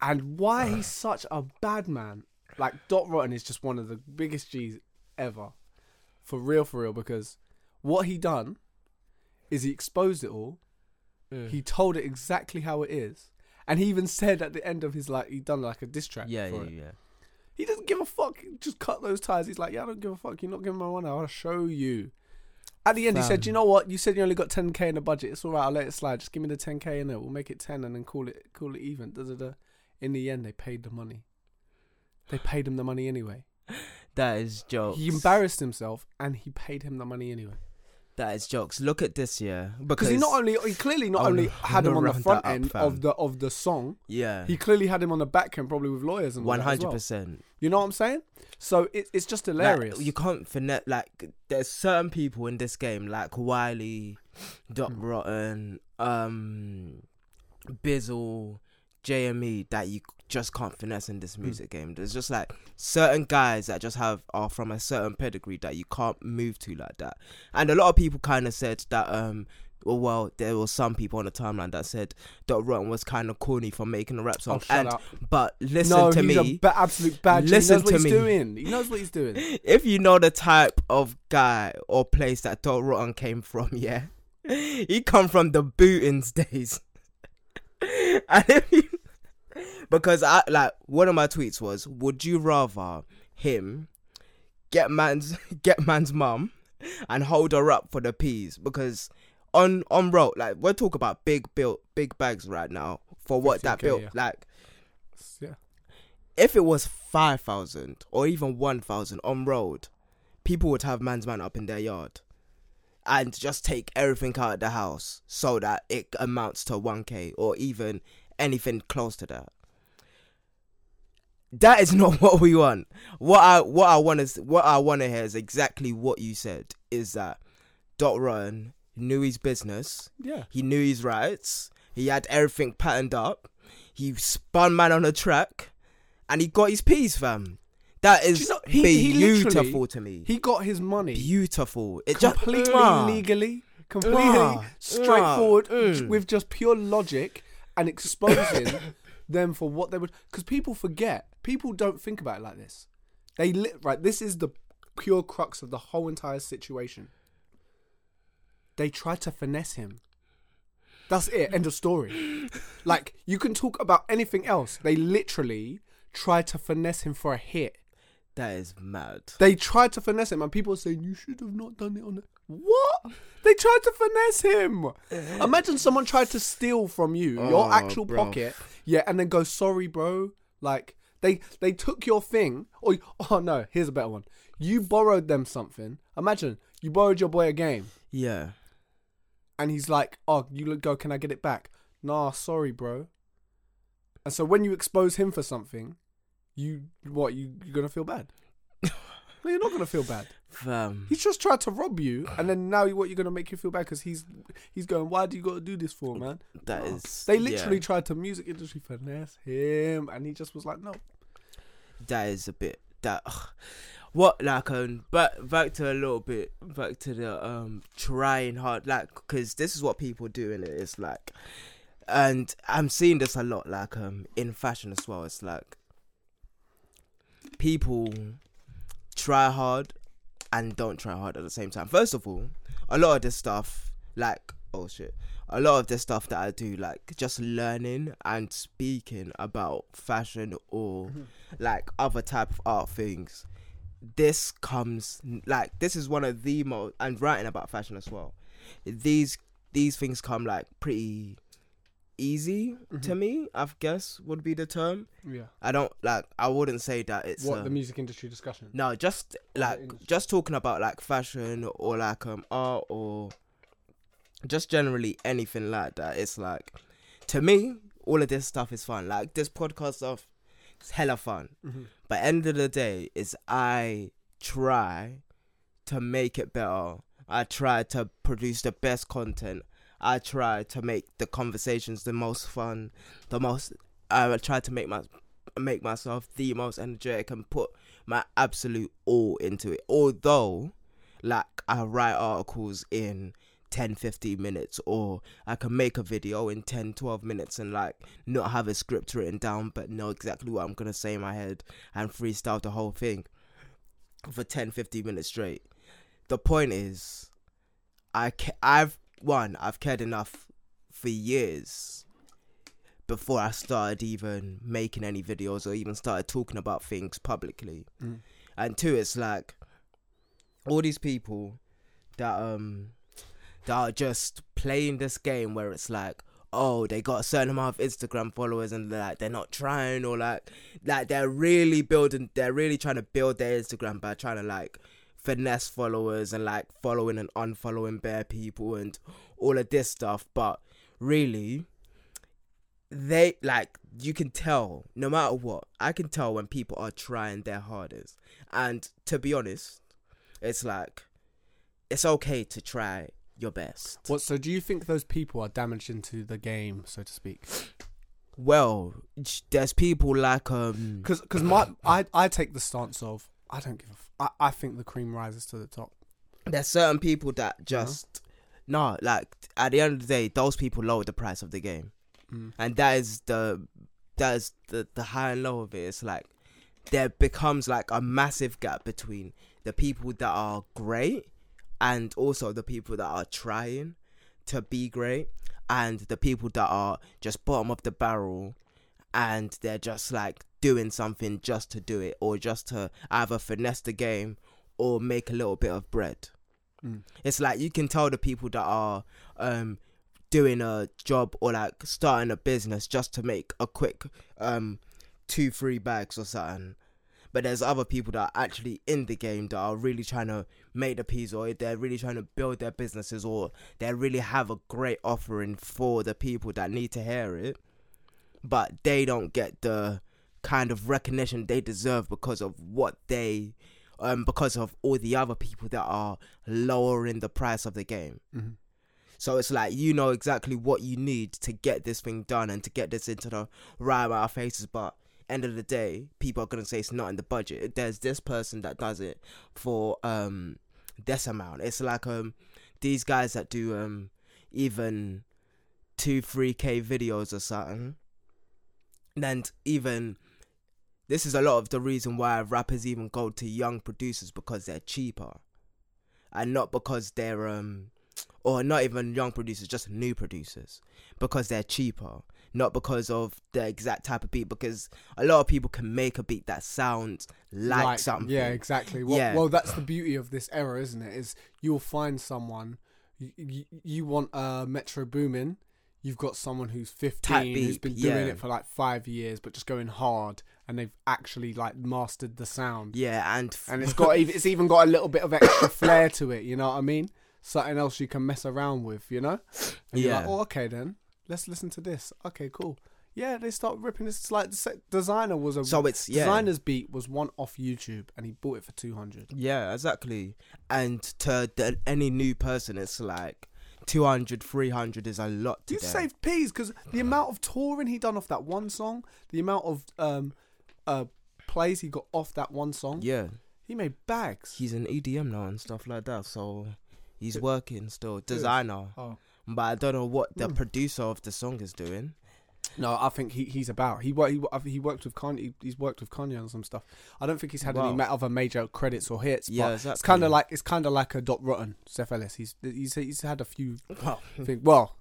And why he's such a bad man. Like Dot Rotten is just one of the biggest G's ever. For real, for real, because what he done is he exposed it all. Mm. He told it exactly how it is. And he even said at the end of his like he done like a diss track Yeah, for yeah, it. yeah. He doesn't give a fuck. He just cut those ties. He's like, Yeah, I don't give a fuck. You're not giving my money, I'll show you. At the end he said, You know what? You said you only got ten K in the budget. It's alright, I'll let it slide. Just give me the ten K in it. We'll make it ten and then call it call it even. Da, da, da. In the end they paid the money. They paid him the money anyway. That is jokes. He embarrassed himself and he paid him the money anyway. That is jokes. Look at this year Because he not only he clearly not Oh, only had him on the front that up, end of the of the song, yeah, he clearly had him on the back end probably with lawyers and one hundred percent. You know what I'm saying? So it, it's just hilarious. You can't finesse like there's certain people in this game like Wiley, Dot Mm. Rotten, um, Bizzle, JME that you just can't finesse in Hmm. this music game. There's just like certain guys that just have are from a certain pedigree that you can't move to like that. And a lot of people kind of said that um. Well, well, there were some people on the timeline that said Dot Rotten was kind of corny for making a rap oh, song. shut and up. but listen no, to he's me, a ba- absolute bad. Listen he knows what to he's me. doing. He knows what he's doing. *laughs* if you know the type of guy or place that Dot Rotten came from, yeah, *laughs* he come from the Bootins days. *laughs* and if you, because I like one of my tweets was, would you rather him get man's *laughs* get man's mum and hold her up for the peas? Because on on road, like we're talking about big bill big bags right now for what that 15K, bill yeah. like Yeah. if it was 5,000 or even 1,000 on road, people would have man's man up in their yard and just take everything out of the house so that it amounts to 1k or even anything close to that. That is *laughs* not what we want. What I what I want is what I want to hear is exactly what you said is that Dot Run knew his business Yeah. he knew his rights. He had everything patterned up. He spun man on a track, and he got his piece, fam. That is Do you know, he- he beautiful literally- to me. He got his money beautiful. It completely just legally, completely Mwah. straightforward, Mm. with just pure logic and exposing *coughs* *coughs* *coughs* them for what they would. Because people forget. People don't think about it like this. They li- right. This is the pure crux of the whole entire situation. They tried to finesse him. That's it. End of story. Like you can talk about anything else. They literally tried to finesse him for a hit. That is mad. They tried to finesse him, and people are saying you should have not done it on it. what? They tried to finesse him. Imagine someone tried to steal from you your Oh, actual bro. pocket, yeah, and then go sorry, bro. Like they they took your thing. Oh, or *laughs* oh no, here's a better one. You borrowed them something. Imagine you borrowed your boy a game, Yeah. and he's like, "Oh, you look go. Can I get it back?" Nah, sorry, bro. And so when you expose him for something, you what you you're gonna feel bad? *laughs* no, you're not gonna feel bad. Fam. He's just tried to rob you, and then now what you're gonna make you feel bad because he's he's going. Why do you got to do this for, man? That No. is. They literally yeah, tried to music industry finesse him, and he just was like, no. that is a bit that. What like um, but back to a little bit back to the um trying hard like because this is what people do in it. It's like, and I'm seeing this a lot like um in fashion as well. It's like people try hard and don't try hard at the same time. First of all, a lot of this stuff, like oh shit, a lot of this stuff that I do, like just learning and speaking about fashion or mm-hmm. like other type of art things. This comes like this is one of the most and writing about fashion as well. These these things come like pretty easy to me. I guess would be the term. Yeah. I don't like. I wouldn't say that it's What the music industry discussion? no, just like just talking about like fashion or like um art or just generally anything like that. It's like to me, all of this stuff is fun. Like this podcast stuff, it's hella fun. Mhm. But end of the day, is I try to make it better. I try to produce the best content. I try to make the conversations the most fun, the most. I try to make my make myself the most energetic and put my absolute all into it. Although, like I write articles in 10 15 minutes or I can make a video in 10 12 minutes and like not have a script written down but know exactly what I'm going to say in my head and freestyle the whole thing for 10 15 minutes straight. The point is I ca- I've one I've cared enough for years before I started even making any videos or even started talking about things publicly. Mm. And two, it's like all these people that um that are just playing this game where it's like, oh, they got a certain amount of Instagram followers and they're like they're not trying or like like they're really building they're really trying to build their Instagram by trying to like finesse followers and like following and unfollowing bare people and all of this stuff. But really they like you can tell no matter what i can tell when people are trying their hardest and to be honest it's like it's okay to try your best What? So do you think those people are damaged into the game, so to speak? well there's people like um Because because my I I take the stance of I don't give a I, I think the cream rises to the top. there's certain people that just no like at the end of the day those people lower the price of the game Mm. and that is the that is the the high and low of it it's like there becomes like a massive gap between the people that are great and also the people that are trying to be great and the people that are just bottom of the barrel and they're just like doing something just to do it or just to either finesse the game or make a little bit of bread. Mm. it's like you can tell the people that are um doing a job or like starting a business just to make a quick um two three bags or something. But there's other people that are actually in the game that are really trying to make the peas or they're really trying to build their businesses or they really have a great offering for the people that need to hear it. But they don't get the kind of recognition they deserve because of what they um because of all the other people that are lowering the price of the game Mhm. so it's like you know exactly what you need to get this thing done and to get this into the right of faces. But end of the day, people are gonna say it's not in the budget. There's this person that does it for um this amount. It's like um these guys that do um even two, three K videos or something. And even this is a lot of the reason why rappers even go to young producers because they're cheaper. And not because they're um or not even young producers, just new producers. Because they're cheaper. Not because of the exact type of beat, because a lot of people can make a beat that sounds like, something. Yeah, exactly. Well, Yeah. well, that's the beauty of this era, isn't it? Is you'll find someone. You, you, you want uh, Metro Boomin. You've got someone who's 15, who's been doing yeah. it for like five years, but just going hard, and they've actually like mastered the sound. Yeah, and and it's got it's even got a little bit of extra *coughs* flair to it. You know what I mean? Something else you can mess around with. You know? And you're like, Yeah. oh, okay then. Let's listen to this. Okay, cool. Yeah, they start ripping this. It's like Desiigner was a so it's yeah. Desiigner's beat was one off YouTube, and he bought it for two hundred. Yeah, exactly. And to the, any new person, it's like 200, 300 is a lot to You saved peas because the amount of touring he done off that one song, the amount of um uh plays he got off that one song, Yeah, he made bags. he's an EDM now and stuff like that. So he's working still, Desiigner. Oh. But I don't know what the Mm. producer of the song is doing. No, I think he, he's about. He wo- he he worked with Kanye. He's worked with Kanye on some stuff. I don't think he's had any Wow. other major credits or hits. Yeah, but exactly. it's kind of like it's kind of like a Dot Rotten, Steph Ellis. He's he's he's had a few. *laughs* Well, Thing. Well,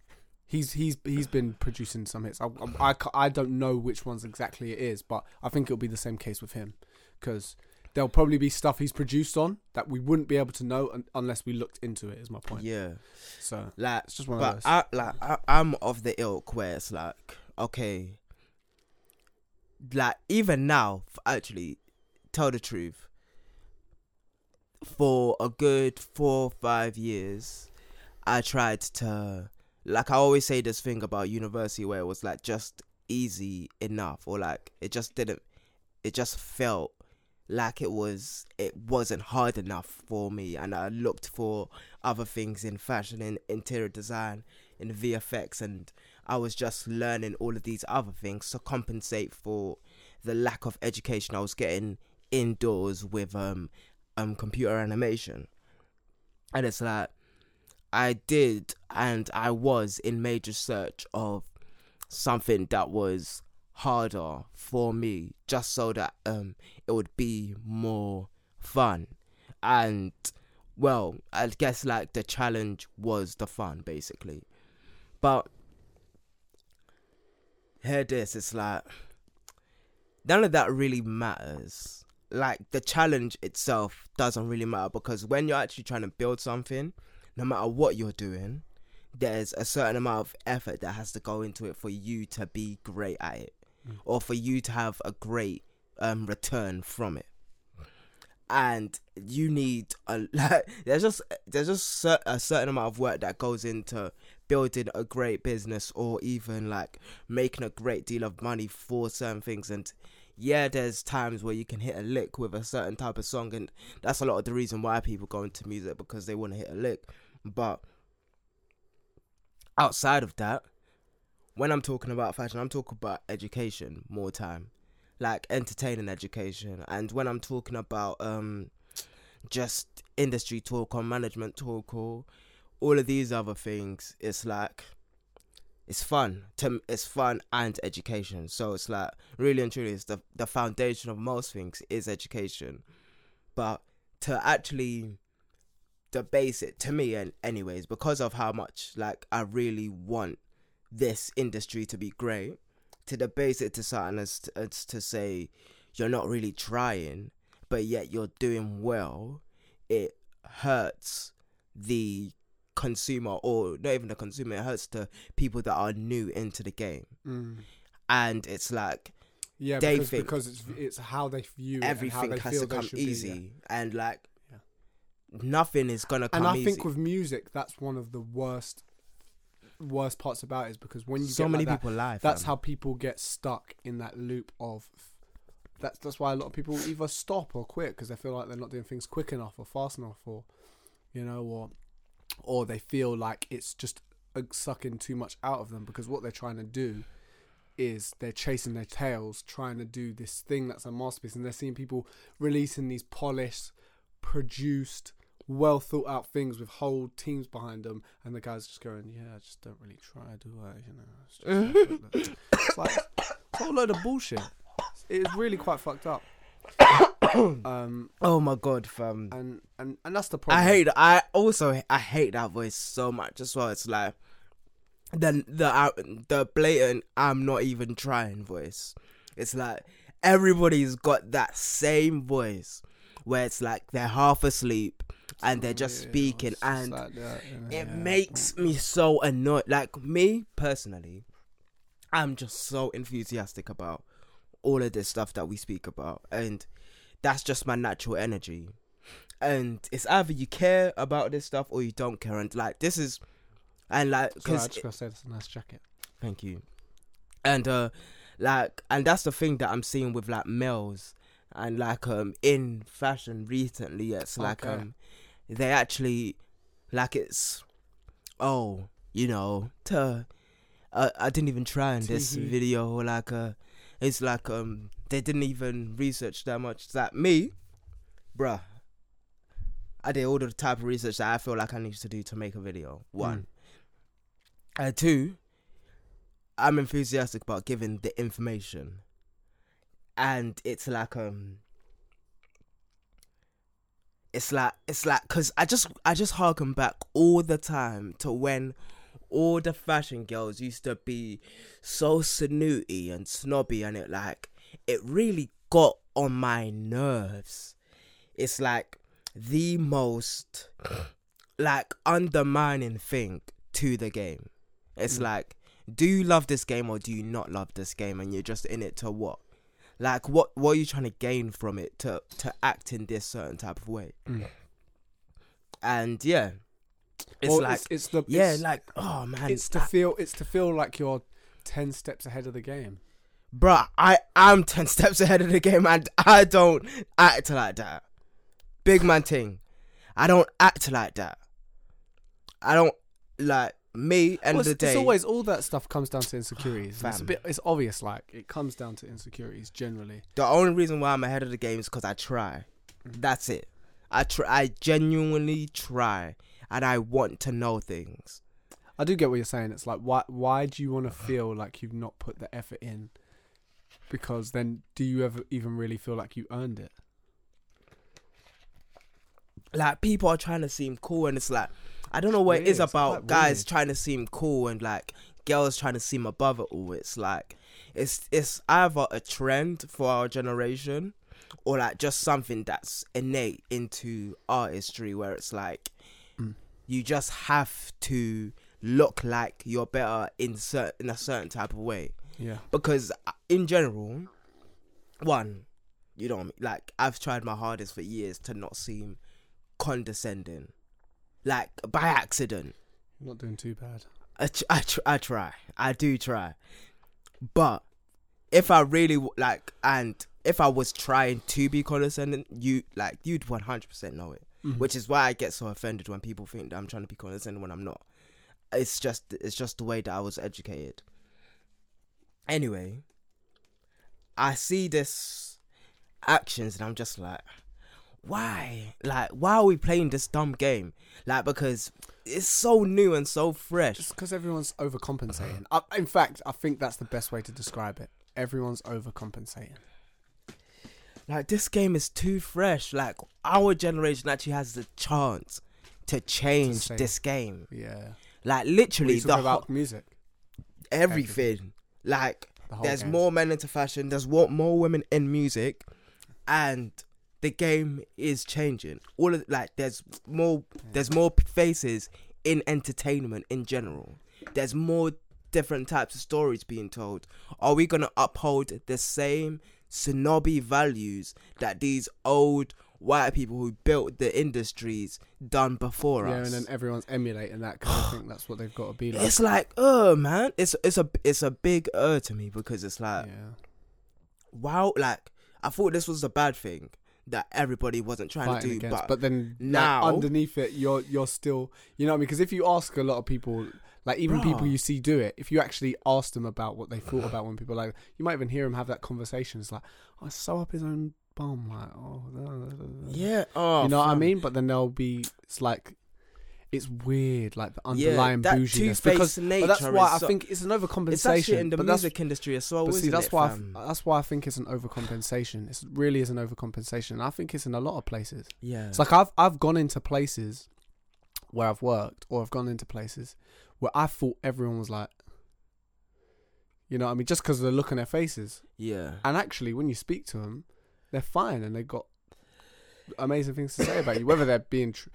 he's he's he's been producing some hits. I, I, I don't know which ones exactly it is, but I think it'll be the same case with him because there'll probably be stuff he's produced on that we wouldn't be able to know un- unless we looked into it. Is my point. yeah. So Like, it's just one of but those. I like I, I'm of the ilk where it's like okay, like even now, actually, tell the truth. For a good four or five years, I tried to like I always say this thing about university where it was like just easy enough or like it just didn't it just felt like it was it wasn't hard enough for me. And I looked for other things in fashion in interior design in VFX and I was just learning all of these other things to compensate for the lack of education I was getting indoors with um um computer animation. And it's like I did and I was in major search of something that was harder for me just so that um it would be more fun. And well i guess like the challenge was the fun basically. But hear this it's like none of that really matters. Like the challenge itself doesn't really matter because when you're actually trying to build something no matter what you're doing there's a certain amount of effort that has to go into it for you to be great at it or for you to have a great um, return from it. And you need a *laughs* like there's just there's just cer- a certain amount of work that goes into building a great business or even like making a great deal of money for certain things. And yeah there's times where you can hit a lick with a certain type of song. And that's a lot of the reason why people go into music because they want to hit a lick but outside of that when i'm talking about fashion i'm talking about education more time. Like entertaining education. And when i'm talking about um just industry talk or management talk or all of these other things it's like it's fun it's fun and education. So it's like really and truly it's the the foundation of most things is education. But to actually the basic to me and anyways because of how much like i really want this industry to be great to debase it to something as, as to say you're not really trying but yet you're doing well it hurts the consumer or not even the consumer it hurts the people that are new into the game Mm. and it's like Yeah, They because, think- because it's it's how they view it and how everything they has feel to come should be, yeah. easy and like. Nothing is gonna come And I easy think with music, that's one of the worst worst parts about it is because when you so get many like that, people lie that's fam. how people get stuck in that loop of. That's that's why a lot of people either stop or quit because they feel like they're not doing things quick enough or fast enough or, you know, or, or they feel like it's just sucking too much out of them because what they're trying to do is they're chasing their tails, trying to do this thing that's a masterpiece, and they're seeing people releasing these polished, produced, well thought out things with whole teams behind them, and the guys just going, "Yeah, I just don't really try, do I? You know, it's, just it's like it's a whole load of bullshit. It's really quite fucked up. *coughs* um, Oh my god, fam. and and and that's the problem. I hate. I also I hate that voice so much as well. It's like the the uh, the blatant I'm not even trying voice. It's like everybody's got that same voice where it's like they're half asleep and they're just Yeah, speaking just and like that, you it yeah. makes me so annoyed. Like me personally, I'm just so enthusiastic about all of this stuff that we speak about, and that's just my natural energy. And it's either you care about this stuff or you don't care. And like this is, and like because I just gotta say that's a nice jacket. Thank you. And uh like and that's the thing that I'm seeing with like males and like um in fashion recently it's like um they actually like it's oh, you know, to uh, I didn't even try in this Teehee. video or like uh it's like um they didn't even research that much. Like me, bruh. I did all the type of research that I feel like I need to do to make a video. One. Mm. Uh, two, I'm enthusiastic about giving the information, and it's like um, it's like it's like because I just I just harken back all the time to when all the fashion girls used to be so snooty and snobby, and it like it really got on my nerves. It's like the most like undermining thing to the game. It's Mm. like, do you love this game or do you not love this game? And you're just in it to what? Like, what what are you trying to gain from it to to act in this certain type of way? Mm. And yeah, it's Or like it's, it's the yeah, it's, like oh man, it's to I- feel it's to feel like you're ten steps ahead of the game. bruh, I am ten *laughs* steps ahead of the game, and I don't act like that. Big man thing, I don't act like that. I don't like me. End Well, of the day, it's always all that stuff comes down to insecurities. It's a bit it's obvious like it comes down to insecurities generally. the only reason why I'm ahead of the game is because I try. Mm-hmm. That's it. I try. I genuinely try, and I want to know things. I do get what you're saying. It's like why why do you want to feel like you've not put the effort in? Because then do you ever even really feel like you earned it? Like people are trying to seem cool, and it's like I don't know what Weird, it's about guys weird. trying to seem cool and like girls trying to seem above it all. It's like it's it's either a trend for our generation, or like just something that's innate into artistry, where it's like Mm. you just have to look like you're better in cer- in a certain type of way. Yeah. because uh, in general, one, you know, like I've tried my hardest for years to not seem condescending, like by accident. You're not doing too bad. I, tr- I, I try, I do try, but if I really like, and if I was trying to be condescending, you like you'd one hundred percent know it. Mhm. Which is why I get so offended when people think that I'm trying to be condescending when I'm not. It's just it's just the way that I was educated. Anyway, I see this actions and I'm just like, why? Like, why are we playing this dumb game? Like, because it's so new and so fresh. Just because everyone's overcompensating. I, in fact, I think that's the best way to describe it. Everyone's overcompensating. Like, this game is too fresh. Like, our generation actually has the chance to change say- this game. Yeah. Like, literally, the about music. everything. Like, The there's game. more men into fashion. There's more women in music, and the game is changing. All of like, there's more. There's more faces in entertainment in general. There's more different types of stories being told. Are we gonna uphold the same snobby values that these old white people who built the industries done before Yeah, us? Yeah, and then everyone's emulating that because I think that's what they've got to be like. it's like, oh man, it's it's a it's a big uh to me because it's like yeah. wow, like I thought this was a bad thing that everybody wasn't trying Fighting to do, against, but, but then like, now- underneath it, you're you're still, you know, what I mean, because if you ask a lot of people, like even people you see do it, if you actually ask them about what they thought about when people like, you might even hear them have that conversation. It's like, oh, sew up his own but I'm like, oh. Yeah. Oh, you know what I oh, mean? But then there'll be, it's like, it's weird, like the Yeah, underlying that bouginess. Because, nature. that's why I so- think it's an overcompensation. it's actually in the music industry as well. But see, that's it, why fam? f- that's why I think it's an overcompensation. It really is an overcompensation. I think it's in a lot of places. yeah. It's like I've I've gone into places where I've worked, or I've gone into places where I thought everyone was like, you know, what I mean, just because of the look on their faces. yeah. And actually, when you speak to them, they're fine and they've got amazing things to say about you. Whether they're being tr-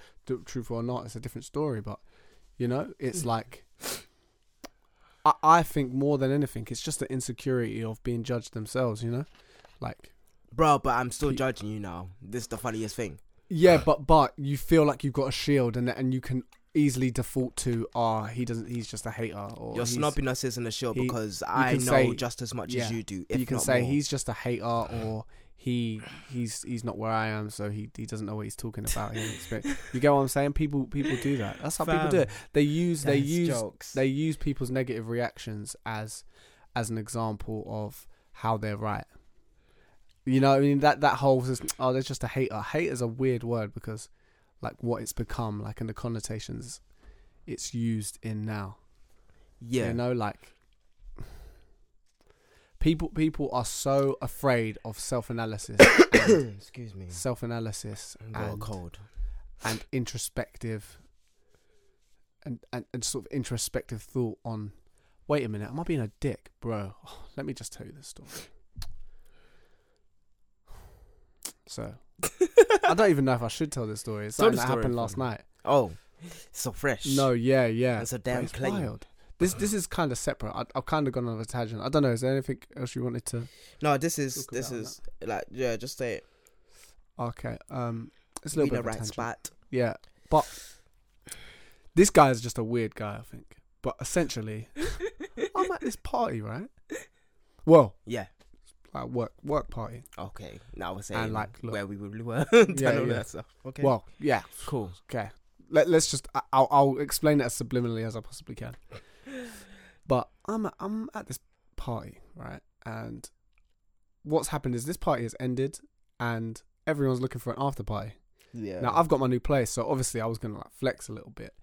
truthful or not, it's a different story. But you know, it's like. I, I think more than anything, it's just the insecurity of being judged themselves. You know, like Bro, but I'm still Pe- judging you now. This is the funniest thing. Yeah, but but you feel like you've got a shield, and and you can easily default to, ah, he doesn't. He's just a hater, or Your snobbiness isn't a shield he- because I know say- just as much yeah, as you do. If You can say more. he's just a hater, or *clears throat* he he's he's not where I am, so he he doesn't know what he's talking about. He you get what I'm saying? People people do that. That's how people do it. They use they That's use jokes. they use people's negative reactions as as an example of how they're right. You know, what I mean that that whole oh, there's just a hater. Hate is a weird word because, like, what it's become, like, in the connotations it's used in now. yeah. You know, like people people are so afraid of self analysis, *coughs* Excuse me. self analysis, and cold. and introspective and, and, and sort of introspective thought on wait a minute am i being a dick bro *sighs* let me just tell you this story so i don't even know if i should tell this story it's something that happened last night Oh, so fresh. no yeah yeah That's a damn it's claim. wild. This this is kind of separate I, i've kind of gone on a tangent i don't know is there anything else you wanted to No, this is this is like yeah. Just say it. okay um it's a little in bit the of a spot. Yeah, but this guy is just a weird guy, I think. But essentially, *laughs* I'm at this party, right? Well, Yeah. like work work party. Okay. Now we're saying and like, look- where we really *laughs* were. Yeah, yeah, yeah. that stuff. Okay. Well, yeah, cool. okay. Let, let's just I'll, I'll explain it as subliminally as I possibly can. But I'm at, I'm at this party, right? And what's happened is this party has ended, and everyone's looking for an after party. Yeah. Now I've got my new place, so obviously I was gonna like flex a little bit,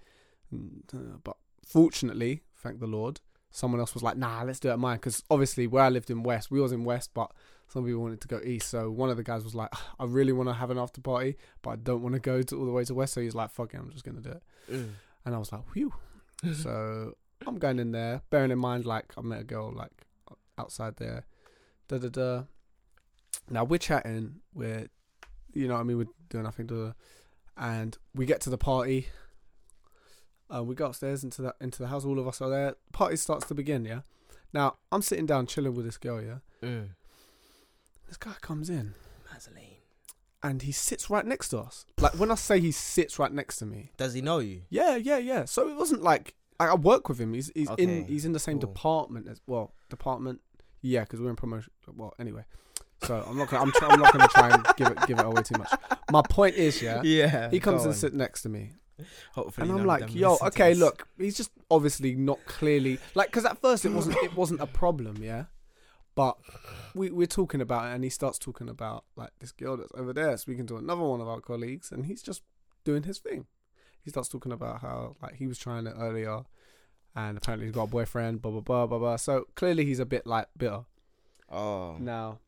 and, uh, but fortunately, thank the Lord, someone else was like, "Nah, let's do it at mine." Because obviously, where I lived in West, we was in West, but some people wanted to go East. So one of the guys was like, "I really want to have an after party, but I don't want to go to all the way to West." So he's like, "Fuck it, I'm just gonna do it." Mm. And I was like, "Whew." *laughs* so I'm going in there, bearing in mind like I met a girl like outside there, da da da. Now we're chatting, we're, you know, what I mean, we're doing nothing, da, da, and we get to the party. Uh, we go upstairs into the into the house. All of us are there. Party starts to begin. Yeah. Now I'm sitting down chilling with this girl. Yeah. Mm. This guy comes in Vaseline. and he sits right next to us. Like when I say he sits right next to me, Does he know you? Yeah, yeah, yeah. So it wasn't like I, I work with him. He's he's in he's in the same cool. department as well. Department, yeah, because we're in promotion. Well, anyway. So I'm not gonna I'm, try, I'm not gonna try and give it give it away too much. My point is, yeah, *laughs* Yeah. he comes and sits next to me, Hopefully, and I'm like, yo, okay, look, he's just obviously not clearly like because at first it wasn't it wasn't a problem, yeah, but we we're talking about it, and he starts talking about like this girl that's over there speaking to another one of our colleagues, and he's just doing his thing. He starts talking about how like he was trying it earlier, and apparently he's got a boyfriend, blah blah blah blah blah. So clearly he's a bit like bitter. Oh. Now,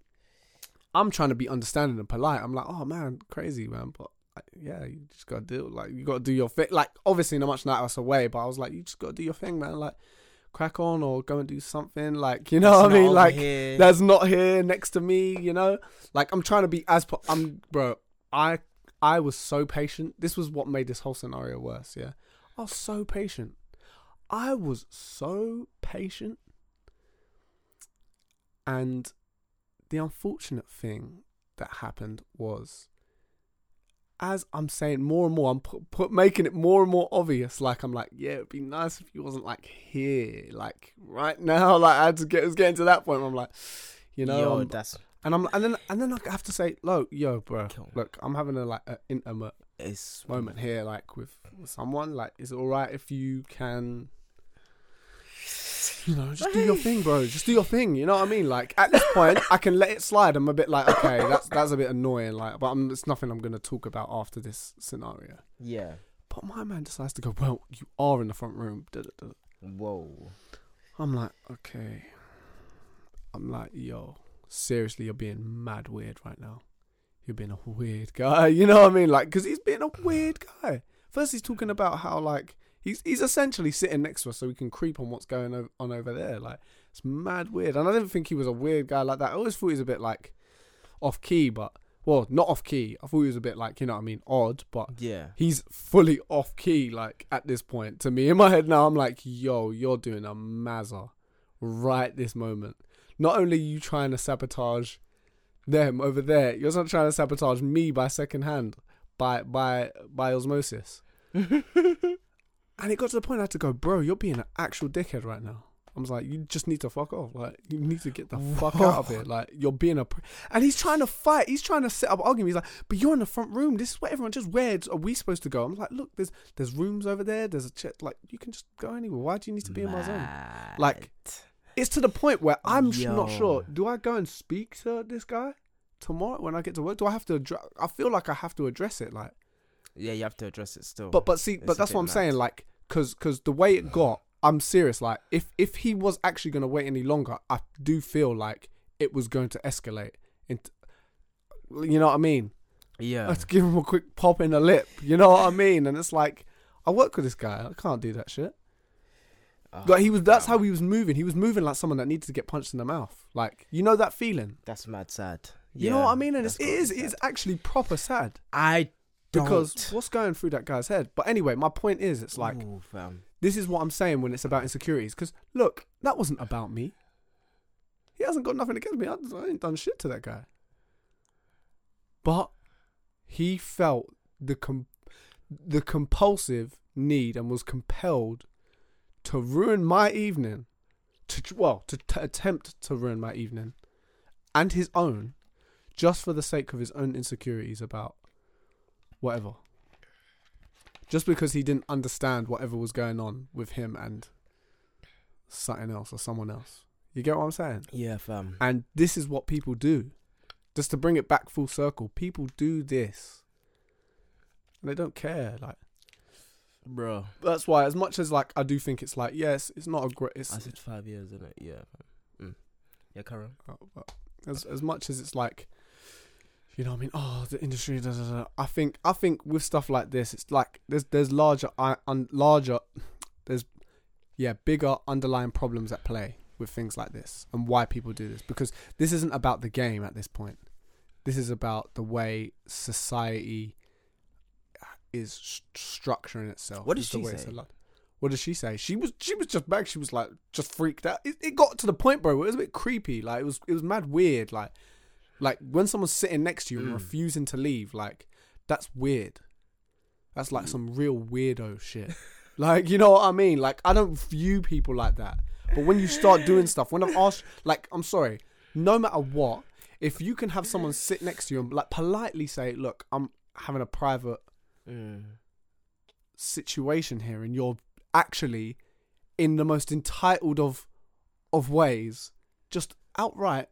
I'm trying to be understanding and polite. I'm like, oh man, crazy man, but like, yeah, you just gotta do like you gotta do your thing. Like obviously, not much night us away, but I was like, you just gotta do your thing, man. Like crack on or go and do something. Like you know It's what I mean? Like here. that's not here next to me. You know, like I'm trying to be as po- I'm, bro. I I was so patient. This was what made this whole scenario worse. Yeah, I was so patient. I was so patient. And the unfortunate thing that happened was, as I'm saying more and more, I'm put, put making it more and more obvious. Like I'm like, yeah, it'd be nice if he wasn't like here, like right *laughs* now. Like I had to get, it was getting to that point. Where I'm like, you know, Yo, I'm- that's and I'm and then and then I have to say, look, yo, bro, look, I'm having a like an intimate it's moment here, like with, someone. Like, is it all right if you can? you know, just do your thing, bro. Just do your thing. You know what I mean? Like at this point, I can let it slide. I'm a bit like, okay, that's that's a bit annoying. Like, but I'm, it's nothing I'm gonna talk about after this scenario. Yeah. But my man decides to go. Well, you are in the front room. Whoa. I'm like, okay. I'm like, yo, seriously, you're being mad weird right now. You're being a weird guy. *laughs* You know what I mean? Like, because he's being a weird guy. First, he's talking about how like he's he's essentially sitting next to us so we can creep on what's going on over there. Like, it's mad weird. And I didn't think he was a weird guy like that. I always thought he was a bit like off key, but well, not off key. I thought he was a bit like you know what I mean, odd, but Yeah. he's fully off key like at this point to me in my head now i'm like yo you're doing a mazza right this moment not only are you trying to sabotage them over there you're also trying to sabotage me by second hand by by by osmosis *laughs* and it got to the point i had to go bro you're being an actual dickhead right now I was like, you just need to fuck off. Like, you need to get the fuck out of here. Like, you're being a. Pr-. And he's trying to fight. He's trying to set up argument. He's like, but you're in the front room. This is where everyone just where are we supposed to go? I'm like, look, there's there's rooms over there. There's a check. Like, you can just go anywhere. Why do you need to be in my zone? Like, It's to the point where I'm sh- not sure. Do I go and speak to this guy tomorrow when I get to work? Do I have to? I feel like I have to address it. Like, yeah, you have to address it still. but but see, It's but that's what I'm mad. saying. Like, cause cause the way it got, I'm serious. Like, if if he was actually gonna wait any longer, I do feel like it was going to escalate. Into, you know what I mean? yeah. Let's give him a quick pop in the lip. You know what I mean? And it's like, I work with this guy. I can't do that shit. Oh, Like he was. That's damn. how he was moving. He was moving like someone that needed to get punched in the mouth. Like you know that feeling. That's mad sad. You know what I mean? And it's, it is. It's actually proper sad I don't. Because what's going through that guy's head. But anyway, my point is, it's like Ooh, this is what I'm saying when it's about insecurities. Because look, that wasn't about me. He hasn't got nothing against me. I, I ain't done shit to that guy. But he felt the com- the compulsive need and was compelled to ruin my evening. To well, to t- attempt to ruin my evening and his own, just for the sake of his own insecurities about whatever just because he didn't understand whatever was going on with him and something else or someone else. You get what I'm saying? Yeah, fam. And this is what people do. Just to bring it back full circle, people do this. And they don't care. Like Bro. that's why, as much as like I do think it's like yes, it's not a great. It's I said five years, isn't it? Yeah. Mm. Yeah, Karen. but as as much as it's like, you know, what I mean, oh, the industry. Da. I think I think with stuff like this, it's like there's there's larger I un, larger there's yeah bigger underlying problems at play with things like this and why people do this because this isn't about the game at this point. This is about the way society is st- structuring itself. What did she way say? What did she say? She was she was just back. She was like just freaked out. It, it got to the point, bro. Where it was a bit creepy. Like it was it was mad weird. Like like when someone's sitting next to you and Mm. refusing to leave. Like that's weird. That's like some real weirdo shit. *laughs* like you know what I mean? Like I don't view people like that. But when you start doing *laughs* stuff, when I've asked, like I'm sorry, no matter what, if you can have someone sit next to you and like politely say, "Look, I'm having a private Mm. situation here and you're actually in the most entitled of of ways just outright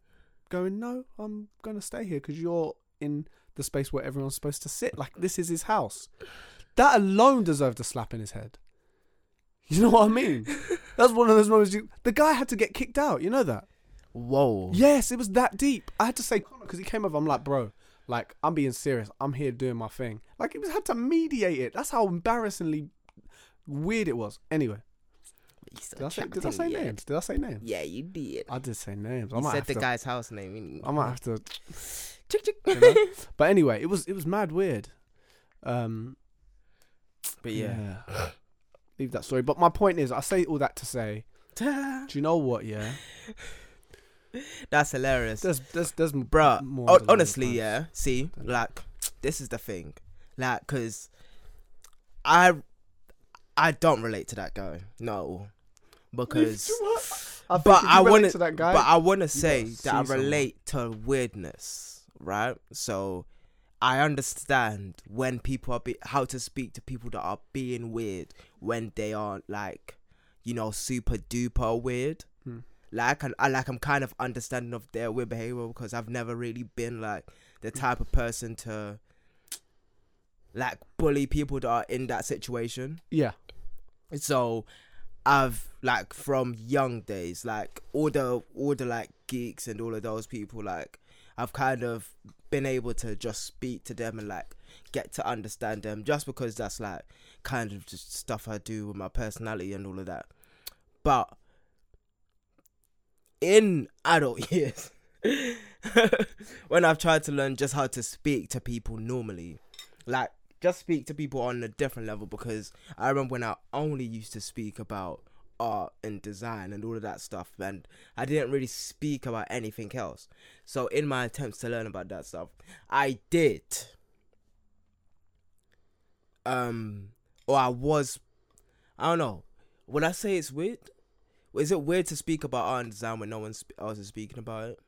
going no i'm going to stay here because you're in the space where everyone's supposed to sit like this is his house that alone deserved a slap in his head you know what i mean *laughs* that's one of those moments you, the guy had to get kicked out you know that Whoa. Yes, it was that deep. I had to say because he came over. I'm like, bro, like I'm being serious. I'm here doing my thing. Like he was had to mediate it. That's how embarrassingly weird it was. Anyway, did I say, did I say yeah. names? Did I say names? Yeah, you did. I did say names. I You said the to. guy's house name. I might have to. *laughs* Chick, chick. you know? *laughs* but anyway, it was it was mad weird. Um, But yeah. leave that story. But my point is, I say all that to say, *laughs* do you know what? Yeah, That's hilarious. there's there's there's Bruh, more hon- honestly, yeah. See, like, this is the thing, like, cause I, I don't relate to that guy. No, because, I but I relate want to that guy. but I want to say that I see someone. relate to weirdness, right? So, I understand when people are be- how to speak to people that are being weird when they are like, you know, super duper weird. Hmm. Like and I like I'm kind of understanding of their weird behavior because I've never really been like the type of person to like bully people that are in that situation. Yeah. So I've like from young days, like all the all the like geeks and all of those people, like I've kind of been able to just speak to them and like get to understand them just because that's like kind of just stuff I do with my personality and all of that. But in adult years, *laughs* when I've tried to learn just how to speak to people normally, like just speak to people on a different level because I remember when I only used to speak about art and design and all of that stuff and I didn't really speak about anything else. So in my attempts to learn about that stuff, I did um or I was I don't know. Would I say it's weird? Is it weird to speak about art and design when no one else is speaking about it?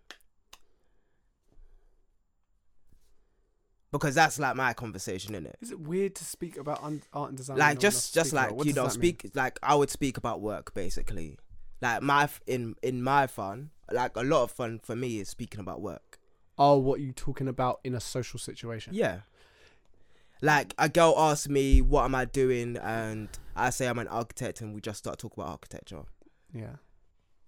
Because that's like my conversation isn't it. Is it weird to speak about un- art and design? like no just just like you know that mean? speak like i would speak about work basically like my f- in in my fun like a lot of fun for me is speaking about work Oh, what you talking about in a social situation? yeah like a girl asks me what am i doing and i say i'm an architect and we just start talking about architecture Yeah.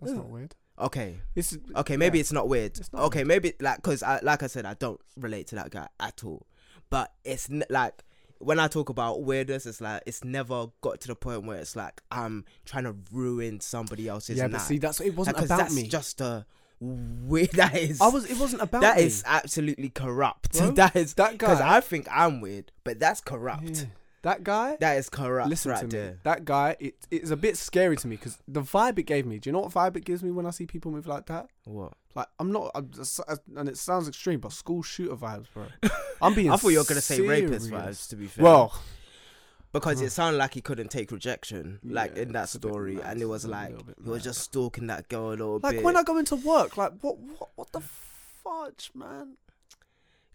That's not weird. okay It's okay maybe yeah. it's not weird It's not okay maybe like because I, like i said i don't relate to that guy at all but it's n- like when i talk about weirdness it's like it's never got to the point where it's like i'm trying to ruin somebody else's yeah, night. but see, that's it wasn't Because about that's me. just a weird. *laughs* That is. I was. It wasn't about That me. is absolutely corrupt. *laughs* That is that guy. because I think I'm weird, but that's corrupt. Yeah. That guy. That is corrupt listen right to me. That guy. It it's a bit scary to me because the vibe it gave me. Do you know what vibe it gives me when I see people move like that? What? Like I'm not, I'm just, and it sounds extreme, but school shooter vibes, bro. *laughs* I'm being. I thought you were gonna say rapist vibes. To be fair, Well, because it sounded like he couldn't take rejection, like Yeah, in that it's a bit story, mad. and it was like he was just stalking that girl a little like bit. Like when I go into work, like what, what, what the fudge, man?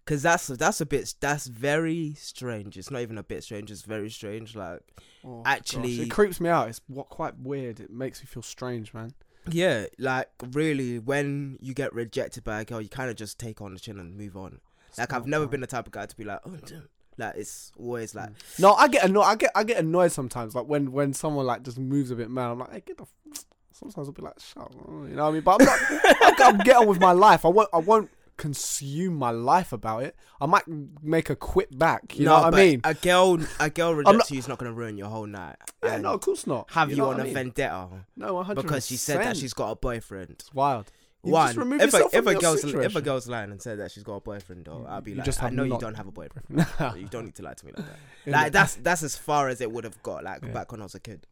Because that's that's a bit that's very strange. It's not even a bit strange. It's very strange. Like Oh, Actually- gosh, it creeps me out. It's what quite weird. It makes me feel strange, man. yeah, like really, when you get rejected by a girl, you kind of just take on the chin and move on. It's Like I've never right. been the type of guy to be like, oh, damn." like it's always like, mm. No, I get annoyed. I get I get annoyed sometimes. Like when when someone like just moves a bit mad. I'm like, hey, get the. F-. Sometimes I'll be like, shut. up," You know what I mean? But I'm not. *laughs* I'm, I'm get on with my life. I won't. I won't consume my life about it. I might make a quit back. You know what I mean? A girl, a girl *laughs* rejects not- you is not gonna ruin your whole night. Yeah, no, of course not. have you, know on a mean? vendetta No, 100 because she said that she's got a boyfriend. It's wild. You One, just if a, if a girl's if a girl's lying and said that she's got a boyfriend, though, I'll be You like, just I know you don't have a boyfriend. *laughs* you don't need to lie to me like that. *laughs* Like that's that's as far as it would have got like Yeah. back when I was a kid.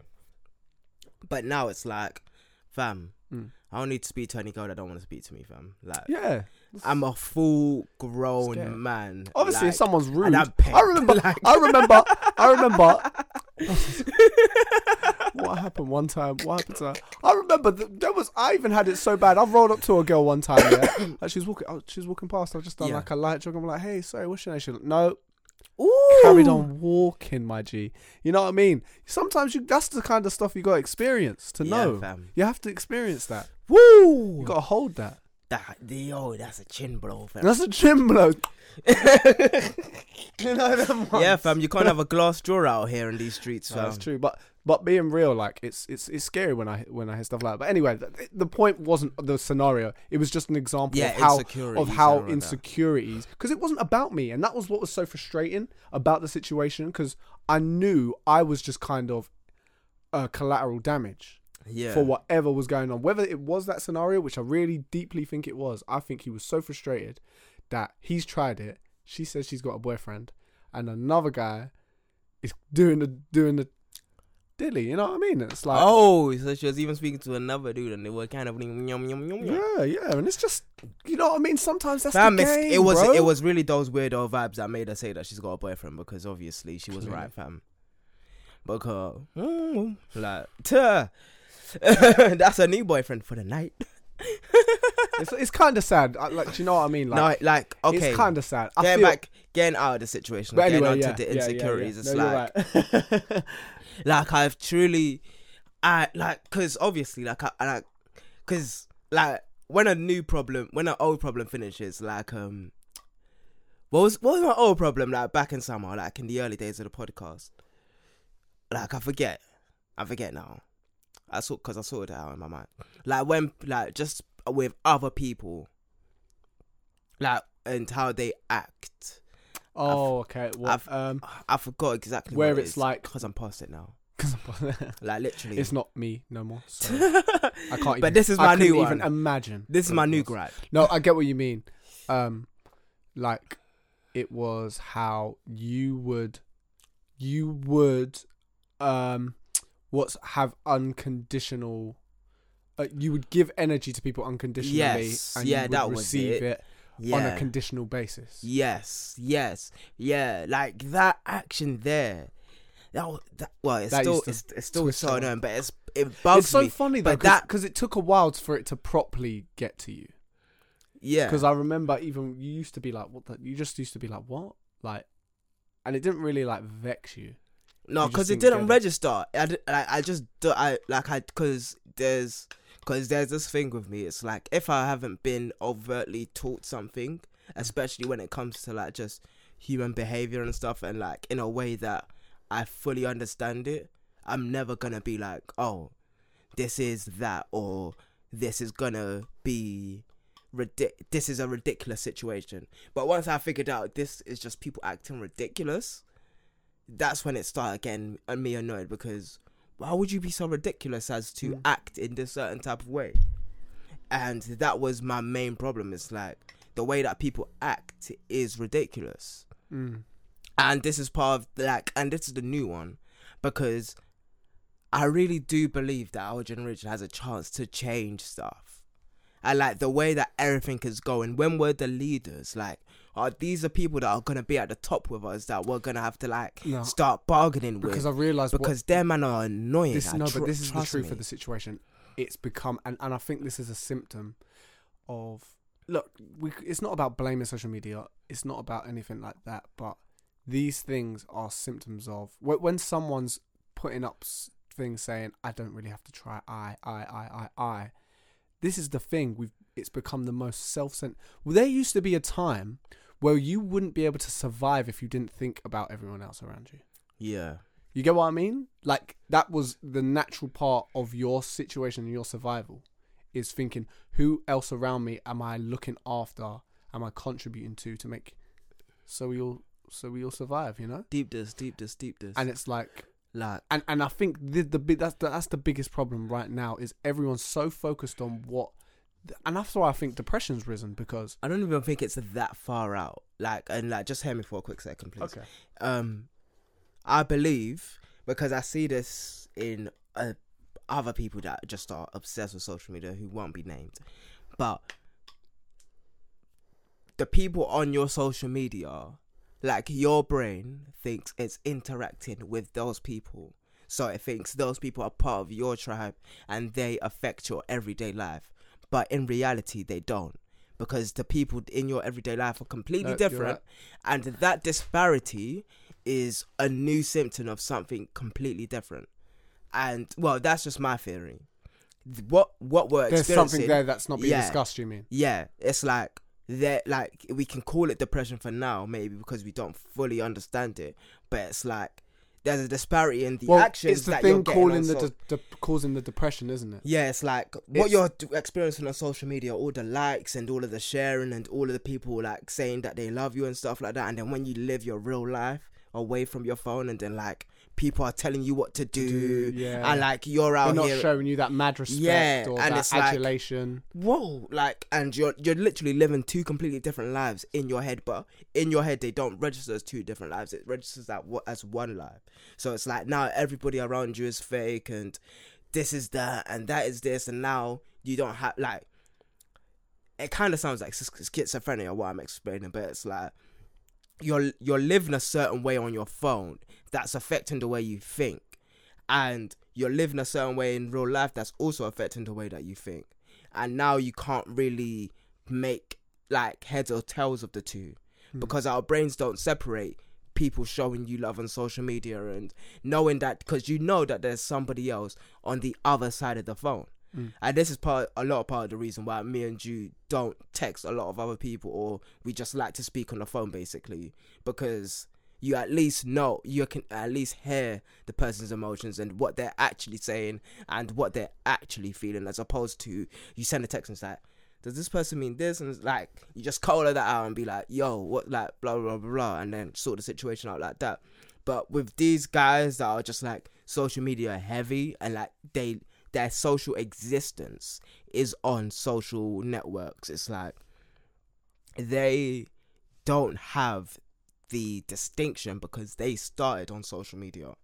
But now it's like, fam, Mm. I don't need to speak to any girl that don't want to speak to me, fam. Like Yeah. I'm a full grown Scared. man. Obviously, like, if someone's rude, and I'm pegged, I remember. like- *laughs* I remember. I remember. *laughs* what happened one time? What happened to her? I remember that there was. I even had it so bad. I rolled up to a girl one time. Yeah, *coughs* like she was walking. Oh, she was walking past. I just done Yeah. like a light jog. I'm like, hey, sorry, what's your name? She like, no. Ooh. Carried on walking, my G. You know what I mean? Sometimes you. That's the kind of stuff you got to experience to Yeah, know. fam. You have to experience that. Woo! You got to hold that. That, yo, that's a chin blow, fam. That's a chin blow. *laughs* you know them ones? yeah, fam. You can't have a glass drawer out here in these streets, No, that's true. But but being real, like it's it's it's scary when I when I hear stuff like that. But anyway, the, the point wasn't the scenario. It was just an example Yeah, of how insecurities of how and all of that. insecurities because it wasn't about me, and that was what was so frustrating about the situation because I knew I was just kind of uh, collateral damage Yeah. for whatever was going on. Whether it was that scenario, which I really deeply think it was, I think he was so frustrated that he's tried it. She says she's got a boyfriend, and another guy is doing the doing the dilly. You know what I mean? It's like, oh, so she was even speaking to another dude, and they were kind of yum yum yum yum. yeah, yeah, and it's just, you know what I mean? Sometimes that's Fam, the game, it was bro. it was really those weirdo vibes that made her say that she's got a boyfriend because obviously she was Clearly. right, fam. Because mm, like, tuh. *laughs* that's a new boyfriend for the night. *laughs* It's, it's kind of sad. I, like, do you know what I mean? Like, no, like okay, it's kind of sad. I getting feel, back, getting out of the situation, but getting anyway, onto yeah, the yeah, yeah, insecurities. yeah. It's No, you're like, right. *laughs* like I've truly, I like because obviously like I, I like because like when a new problem when an old problem finishes like um what was what was my old problem like back in summer like in the early days of the podcast like I forget I forget now I saw because I sorted it out in my mind like when like just with other people like and how they act Oh, okay. What, I've- um, I forgot exactly Where what it it's like- because I'm past it now *laughs* cause *laughs* like literally it's not me no more. *laughs* So I can't. but this is I my new couldn't one Even imagine. this is my new gripe No, I get what you mean. Um, like it was how you would, you would, um, what's have unconditional. Uh, you would give energy to people unconditionally, Yes, and yeah, you would that was receive it. it, yeah on a conditional basis. Yes, yes, yeah. Like that action there. That, that well, it's That still it's, it's still so annoying, but it's it bugs It's so me. funny though, but that- because it took a while for it to properly get to you. Yeah, Because I remember even you used to be like, "What?" The, you just used to be like, "What?" Like, and it didn't really like vex you. No, because it didn't didn't get it. register. I like I just do, I like I because there's because there's this thing with me. It's like if I haven't been overtly taught something, especially when it comes to like just human behavior and stuff, and like in a way that I fully understand it, I'm never gonna be like, oh, this is that or this is gonna be ridic- this is a ridiculous situation. But once I figured out this is just people acting ridiculous, that's when it started getting me annoyed because why would you be so ridiculous as to Mm. act in this certain type of way? And that was my main problem. It's like the way that people act is ridiculous Mm. and this is part of like and this is the new one because i really do believe that our generation has a chance to change stuff and like the way that everything is going when we're the leaders like are these are people that are gonna be at the top with us that we're gonna have to like No. start bargaining Because with Because I realised what- because their man are annoying this like, no, tr- but this is the truth me. of the situation. It's become, and, and I think this is a symptom of. Look, we, it's not about blaming social media. It's not about anything like that. But these things are symptoms of when, when someone's putting up things saying, "I don't really have to try." I, I, I, I, I. This is the thing. We've. It's become the most self-centered. Well, there used to be a time where you wouldn't be able to survive if you didn't think about everyone else around you. yeah You get what I mean? Like that was the natural part of your situation and your survival is thinking who else around me am I looking after? Am I contributing to to make so we all so we all survive? You know? deep this deep this deep this And it's like like and and I think the the big that's the, that's the biggest problem right now is everyone's so focused on what and that's why I think depression's risen because i don't even think it's that far out like and like just hear me for a quick second please Okay. um i believe because i see this in uh, other people that just are obsessed with social media who won't be named but the people on your social media like your brain thinks it's interacting with those people. So it thinks those people are part of your tribe and they affect your everyday life. But in reality they don't. Because the people in your everyday life are completely No, different. right. and that disparity is a new symptom of something completely different. And well that's just my theory. What what we're there's experiencing something there that's not being yeah. discussed, you mean? yeah. It's like that like we can call it depression for now maybe because we don't fully understand it but it's like there's a disparity in the well, actions it's the that you're thing calling the de- de- causing the depression, isn't it? yeah, it's like what It's- you're experiencing on social media, all the likes and all of the sharing and all of the people like saying that they love you and stuff like that. And then when you live your real life away from your phone, and then like people are telling you what to do, do, yeah. and like you're out They're out not showing you that mad respect Yeah, or and that it's like- adulation. whoa, like, and you're you're literally living two completely different lives in your head, but in your head they don't register as two different lives. It registers that as one life. So it's like now everybody around you is fake, and this is that, and that is this, and now you don't have like. It kind of sounds like schizophrenia what I'm explaining, but it's like you're you're living a certain way on your phone that's affecting the way you think, and you're living a certain way in real life that's also affecting the way that you think and now you can't really make like heads or tails of the two Hmm. because our brains don't separate people showing you love on social media and knowing that because you know that there's somebody else on the other side of the phone. Mm. And this is part a lot of part of the reason why me and you don't text a lot of other people or we just like to speak on the phone basically because you at least know you can at least hear the person's emotions and what they're actually saying and what they're actually feeling as opposed to you send a text and it's like does this person mean this and it's like you just color that out and be like yo what like blah blah blah blah and then sort the situation out like that but with these guys that are just like social media heavy and like they their social existence is on social networks. It's like they don't have the distinction because they started on social media.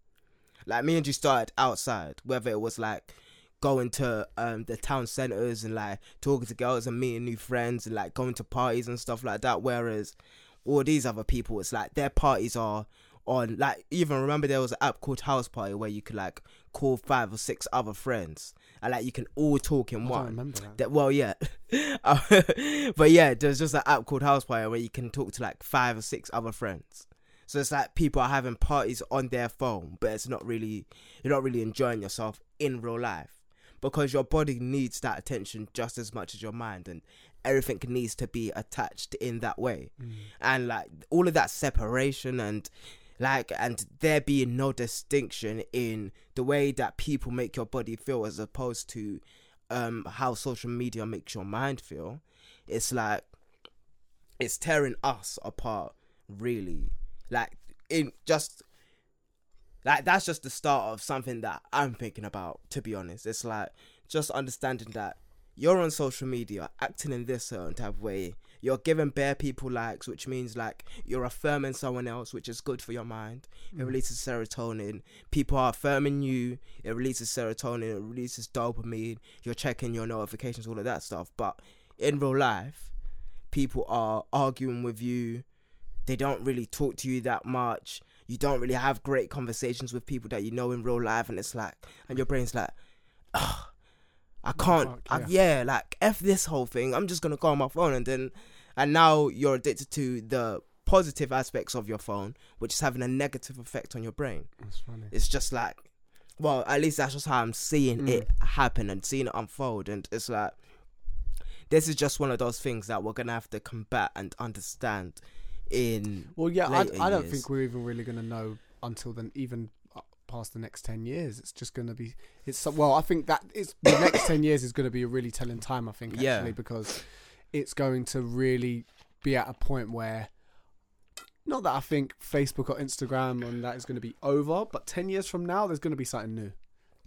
Like me and you started outside, whether it was like going to um the town centers and like talking to girls and meeting new friends and like going to parties and stuff like that. Whereas all these other people, it's like their parties are on like even remember there was an app called House Party where you could like call five or six other friends and like you can all talk in I one. remember that. That, well, yeah, *laughs* but yeah, there's just an app called House Party where you can talk to like five or six other friends. So it's like people are having parties on their phone, but it's not really you're not really enjoying yourself in real life because your body needs that attention just as much as your mind, and everything needs to be attached in that way. Mm. And like all of that separation and like and there being no distinction in the way that people make your body feel as opposed to um how social media makes your mind feel it's like it's tearing us apart really. Like in just like that's just the start of something that i'm thinking about to be honest. It's like just understanding that you're on social media acting in this certain type of way you're giving bare people likes which means like you're affirming someone else which is good for your mind. It mm. releases serotonin. People are affirming you. It releases serotonin. It releases dopamine. You're checking your notifications all of that stuff. But in real life people are arguing with you. They don't really talk to you that much. You don't really have great conversations with people that you know in real life and it's like and your brain's like I can't fuck, I, yeah like f this whole thing. I'm just gonna go on my phone and then and now you're addicted to the positive aspects of your phone which is having a negative effect on your brain That's funny. it's just like well at least that's just how i'm seeing Mm. it happen and seeing it unfold and it's like this is just one of those things that we're gonna have to combat and understand in Well, yeah, I, I don't years. think we're even really going to know until then, even uh, past the next 10 years. It's just going to be, it's, well, I think that it's, the next *coughs* 10 years is going to be a really telling time, I think, actually, Yeah. because it's going to really be at a point where, not that I think Facebook or Instagram and that is going to be over, but 10 years from now, there's going to be something new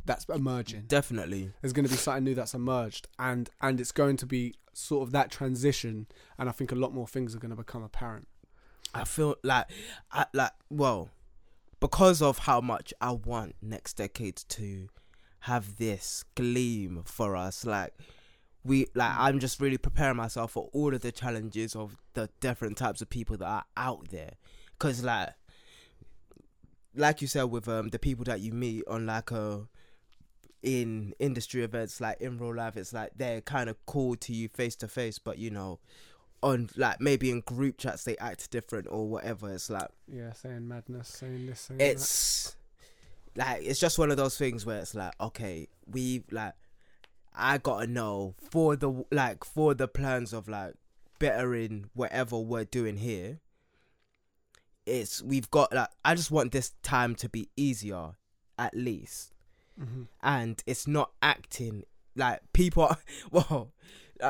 that's emerging. definitely There's going to be something new that's emerged, and and it's going to be sort of that transition, and I think a lot more things are going to become apparent. i feel like i like well because of how much i want next decade to have this gleam for us like we like i'm just really preparing myself for all of the challenges of the different types of people that are out there because like like you said with um the people that you meet on like a in industry events like in real life it's like they're kind of cool to you face to face but you know on like maybe in group chats they act different or whatever it's like Yeah, saying madness, saying this, saying that. it's like it's just one of those things where it's like okay we like i gotta know for the like for the plans of like bettering whatever we're doing here it's we've got like i just want this time to be easier at least Mhm. and it's not acting like people are, *laughs* well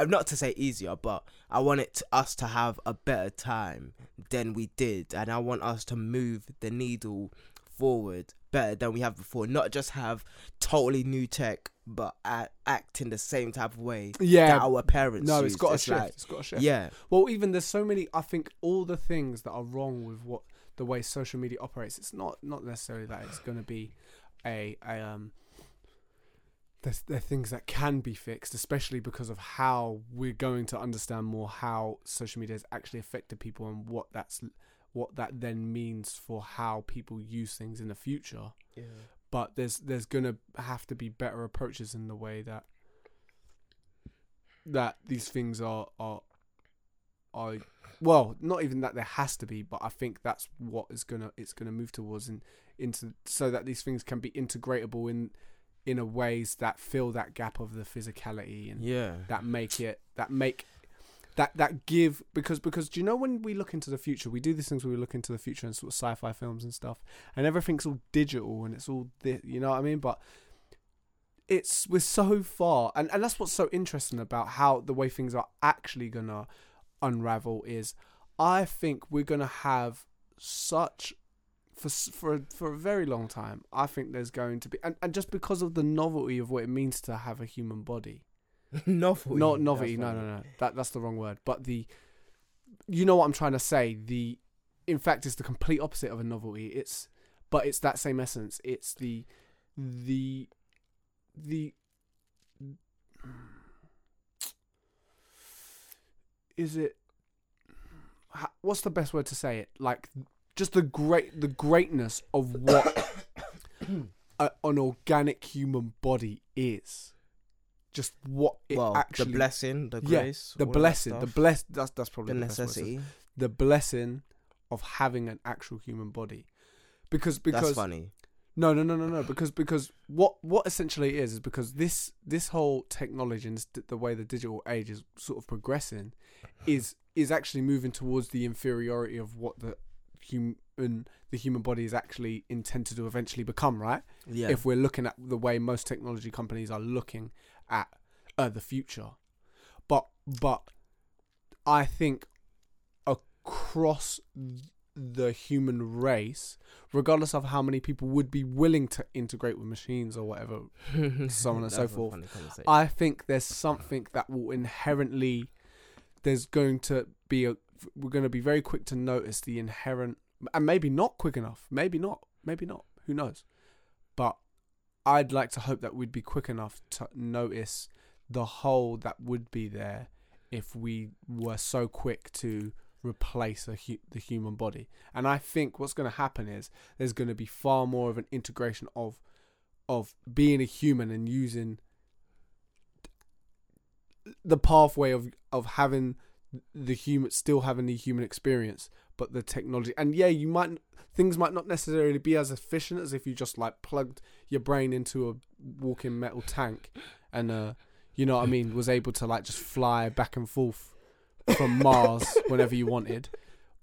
not to say easier but i want it to, us to have a better time than we did and i want us to move the needle forward better than we have before not just have totally new tech but act in the same type of way Yeah, that our parents no, it's used. got a shift. like- it's got a shift. yeah Well, even there's so many. I think all the things that are wrong with what the way social media operates. It's not not necessarily that it's going to be a, a um. There's there are things that can be fixed, especially because of how we're going to understand more how social media has actually affected people and what that's what that then means for how people use things in the future. Yeah. But there's there's gonna have to be better approaches in the way that that these things are are are well, not even that there has to be, but I think that's what is gonna it's gonna move towards and into so that these things can be integratable in in a ways that fill that gap of the physicality and Yeah. that make it that make that that give because because do you know when we look into the future we do these things where we look into the future and sort of sci-fi films and stuff and everything's all digital and it's all thi- you know what I mean? But it's we're so far and and that's what's so interesting about how the way things are actually gonna unravel is I think we're gonna have such for for a, for a very long time I think there's going to be and, and just because of the novelty of what it means to have a human body *laughs* novelty. not novelty. No, no, no. That that's the wrong word. But the, you know what I'm trying to say. The, in fact, it's the complete opposite of a novelty. It's, but it's that same essence. It's the, the, the. Is it? What's the best word to say it? Like, just the great, the greatness of what *coughs* a, an organic human body is. Just what it well, actually the blessing, the Yeah, grace, the of that blessing, the bless that's that's the probably the, word necessity. the blessing of having an actual human body. Because because That's funny. no no no no no because because what what essentially is is because this this whole technology and this, the way the digital age is sort of progressing is is actually moving towards the inferiority of what the human the human body is actually intended to eventually become right Yeah. if we're looking at the way most technology companies are looking at uh, the future. But but I think across the human race, regardless of how many people would be willing to integrate with machines or whatever, *laughs* so on and so forth. I think there's something that will inherently there's going to be a we're going to be very quick to notice the inherent and maybe not quick enough maybe not maybe not who knows but i'd like to hope that we'd be quick enough to notice the hole that would be there if we were so quick to replace hu- the human body. And i think what's going to happen is there's going to be far more of an integration of of being a human and using the pathway of of having the human still having the human experience but the technology and yeah you might things might not necessarily be as efficient as if you just like plugged your brain into a walking metal tank and uh you know what i mean was able to like just fly back and forth from mars *laughs* whenever you wanted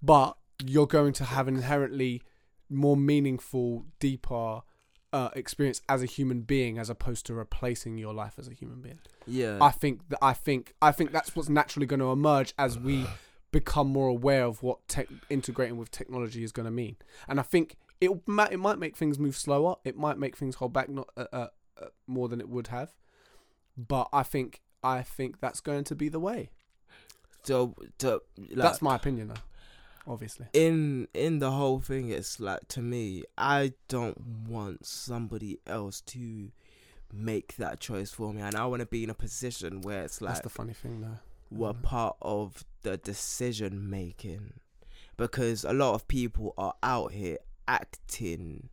but you're going to have an inherently more meaningful deeper uh, experience as a human being as opposed to replacing your life as a human being yeah. I think that I think I think that's what's naturally going to emerge as we *sighs* become more aware of what tech integrating with technology is going to mean. And I think it might it might make things move slower. It might make things hold back not uh, uh, uh, more than it would have. But I think I think that's going to be the way. so, to, like, that's my opinion, though. Obviously, in in the whole thing it's like to me i don't want somebody else to make that choice for me and i want to be in a position where it's like that's the funny thing, though. we're Mhm. part of the decision making because a lot of people are out here acting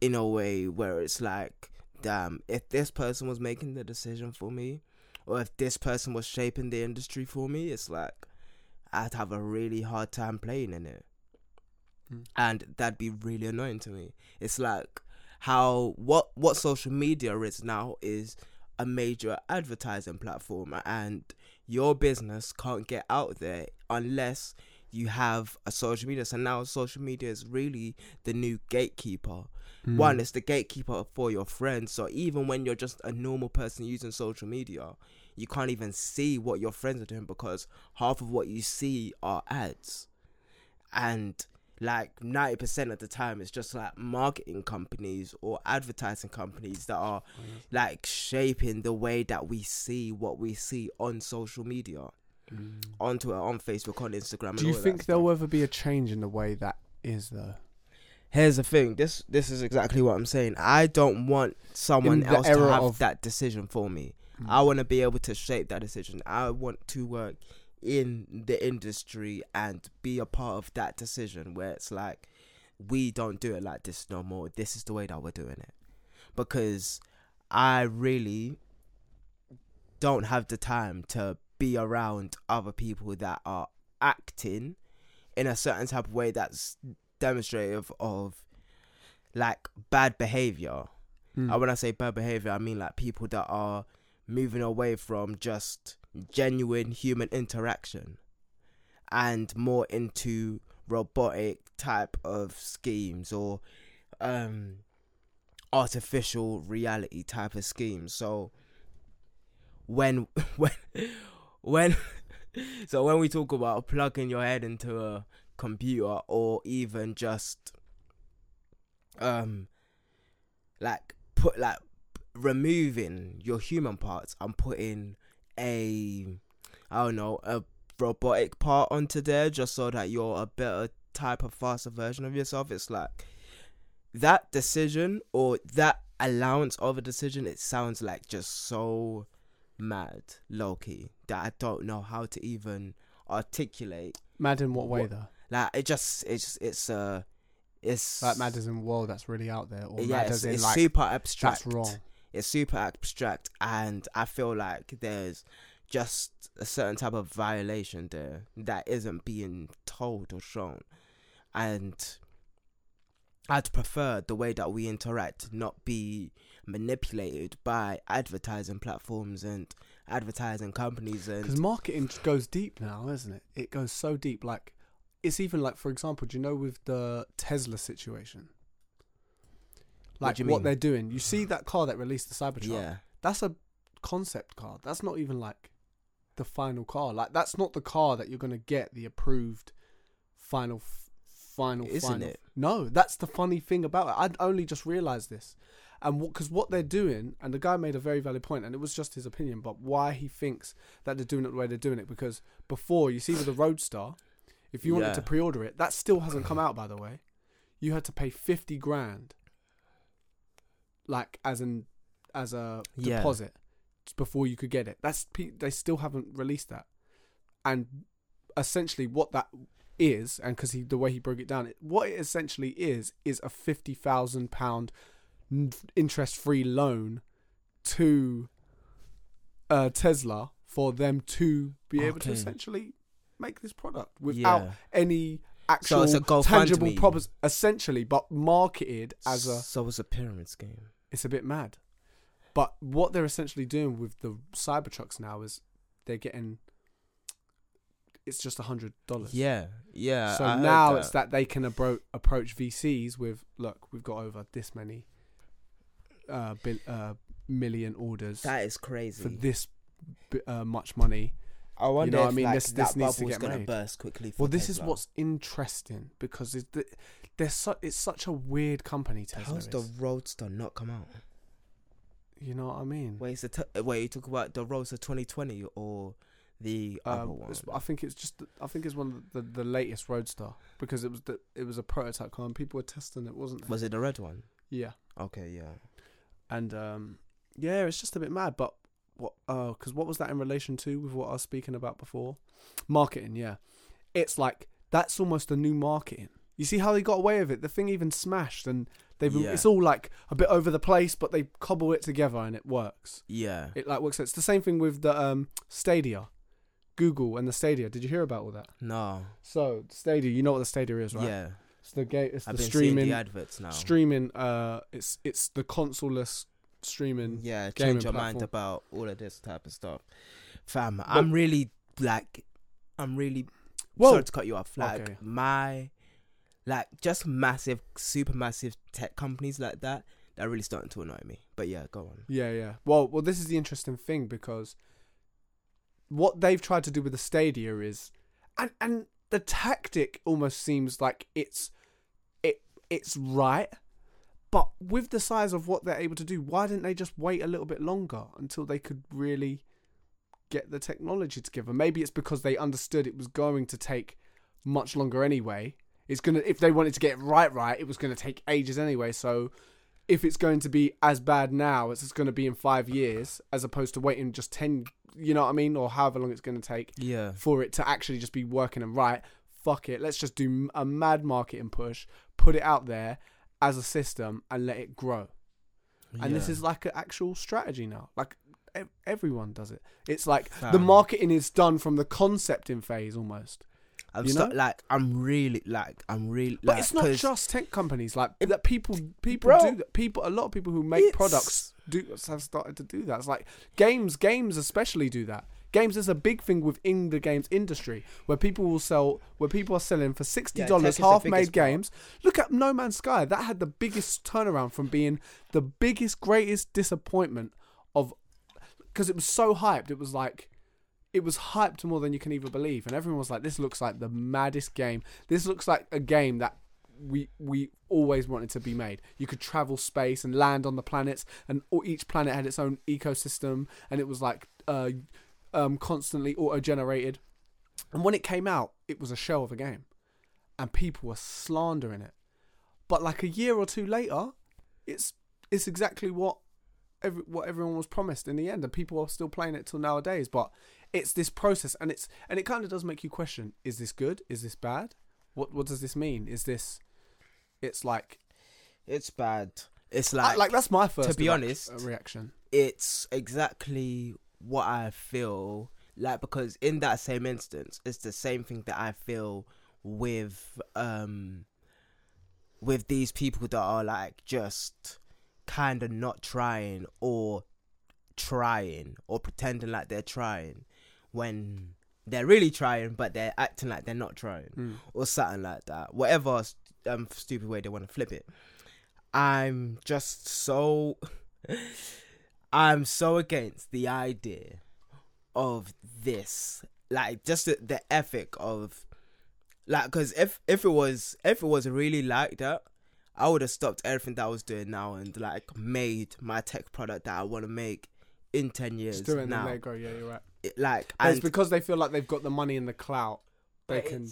in a way where it's like damn if this person was making the decision for me or if this person was shaping the industry for me it's like i'd have a really hard time playing in it Mm. and that'd be really annoying to me it's like how what what social media is now is a major advertising platform and your business can't get out there unless you have a social media. So now social media is really the new gatekeeper. One, Mm. it's the gatekeeper for your friends. So even when you're just a normal person using social media, you can't even see what your friends are doing because half of what you see are ads. And like 90% of the time, it's just like marketing companies or advertising companies that are like shaping the way that we see what we see on social media, Mm. on Twitter, on Facebook, on Instagram. and Do you think there'll ever be a change in the way that is, though? Here's the thing. This this is exactly what I'm saying. I don't want someone else to have of- that decision for me. Mm. I want to be able to shape that decision. I want to work in the industry and be a part of that decision where it's like we don't do it like this no more. This is the way that we're doing it. Because I really don't have the time to be around other people that are acting in a certain type of way that's demonstrative of like bad behavior. Mm. And when I say bad behavior, I mean like people that are moving away from just genuine human interaction and more into robotic type of schemes or um artificial reality type of schemes. So when *laughs* when when *laughs* so when we talk about plugging your head into a computer or even just um like put like removing your human parts and putting a I don't know a robotic part onto there just so that you're a better type of faster version of yourself it's like that decision or that allowance of a decision it sounds like just so mad low-key that I don't know how to even articulate Mad in what way What- though? like it just it's it's uh it's Like mad as in whoa, that's really out there, or yeah mad it's, as in it's like super abstract that's wrong. It's super abstract and i feel like there's just a certain type of violation there that isn't being told or shown and i'd prefer the way that we interact not be manipulated by advertising platforms and advertising companies and Because marketing goes deep now, isn't it? It goes so deep. Like, it's even like, for example, do you know with the Tesla situation? What Like do what, they're doing. You see that car that released the Cybertruck? yeah That's a concept car. That's not even like the final car. Like that's not the car that you're gonna get the approved final, f- final, Isn't final. it? No, that's the funny thing about it. I'd only just realised this, and what because what they're doing, and the guy made a very valid point, and it was just his opinion, but why he thinks that they're doing it the way they're doing it because before you see with the Roadster, if you wanted Yeah. to pre-order it, that still hasn't come out by the way. You had to pay fifty grand, like as an as a Yeah. deposit before you could get it. That's they still haven't released that, and essentially what that is, and because he the way he broke it down, it, what it essentially is is a fifty thousand pound interest free loan to uh, Tesla for them to be able to essentially make this product without yeah. any actual a tangible problems essentially but marketed as a so it's a pyramid scheme it's a bit mad. But what they're essentially doing with the cybertrucks now is they're getting it's just a hundred dollars. Yeah yeah so I heard now it's that they can abro- approach vcs with look we've got over this many uh, bil- uh million orders that is crazy. for this bi- uh, much money I wonder know what if I mean? like, This- this needs to get made. burst quickly. Well this is what's interesting because it's the, there's su- it's such a weird company tesla How's the. Roadster not come out? you know what i mean Wait, the t- wait you talk about the Roadster 2020 or the other Um, one? I think it's just. I think it's one of the, the latest Roadster because it was the it was a prototype car and people were testing it, wasn't it? Was it the red one? Yeah, Okay, yeah. and um, yeah, it's just a bit mad. But what? Oh, because what was that in relation to with what I was speaking about before? Marketing. Yeah, it's like that's almost a new marketing. You see how they got away with it? The thing even smashed, and they've. Yeah. It's all like a bit over the place, but they cobble it together and it works. Yeah. It like works. It's the same thing with the um Stadia, Google and the Stadia. Did you hear about all that? No. So Stadia, you know what the Stadia is, right? Yeah. It's the game. It's I've the streaming. the adverts now. Streaming. Uh, it's it's the consoleless streaming. yeah, change your mind about all of this type of stuff. Fam, I'm really like I'm really Whoa. sorry to cut you off. Like Okay. my like just massive super massive tech companies like that, they're really starting to annoy me. But yeah, go on. Yeah, yeah. Well, well, this is the interesting thing because what they've tried to do with the Stadia is, and and the tactic almost seems like it's it it's right, but with the size of what they're able to do, why didn't they just wait a little bit longer until they could really get the technology together? Maybe it's because they understood it was going to take much longer anyway. It's gonna if they wanted to get it right, right, it was gonna take ages anyway. So if it's going to be as bad now as it's going to be in five years, as opposed to waiting just ten, you know what I mean, or however long it's going to take Yeah. for it to actually just be working and right. Fuck it, let's just do a mad marketing push, put it out there as a system, and let it grow. And this is like an actual strategy now. Like ev- everyone does it. It's like the marketing is done from the concepting phase almost. I'm You know? like I'm really like I'm really But like, it's not just tech companies. Like that people people Bro, do that. People a lot of people who make products do have started to do that. It's like games games especially do that. Games is a big thing within the games industry where people will sell where people are selling for sixty dollars the half made part. games. Look at No Man's Sky. That had the biggest turnaround from being the biggest, greatest disappointment of because it was so hyped. It was like it was hyped more than you can even believe, and everyone was like, "This looks like the maddest game. This looks like a game that we we always wanted to be made. You could travel space and land on the planets, and each planet had its own ecosystem, and it was like uh, um, constantly auto generated. And when it came out, it was a shell of a game, and people were slandering it. But like a year or two later, it's it's exactly what every, what everyone was promised in the end, and people are still playing it till nowadays. But it's this process, and it's and it kind of does make you question: Is this good? Is this bad? What what does this mean? Is this? It's like it's bad. It's like, like like that's my first To be honest, reaction. it's exactly what I feel like because in that same instance, it's the same thing that I feel with um with these people that are like just kind of not trying or trying or pretending like they're trying when they're really trying but they're acting like they're not trying Mm. or something like that. Whatever um stupid way they want to flip it. I'm just so *laughs* I'm so against the idea of this like just the, the ethic of like because if if it was if it was really like that I would have stopped everything that I was doing now and like made my tech product that I want to make in 10 years Just do it and then now let it go. Yeah, you're right. It- like But it's because they feel like they've got the money and the clout. They can.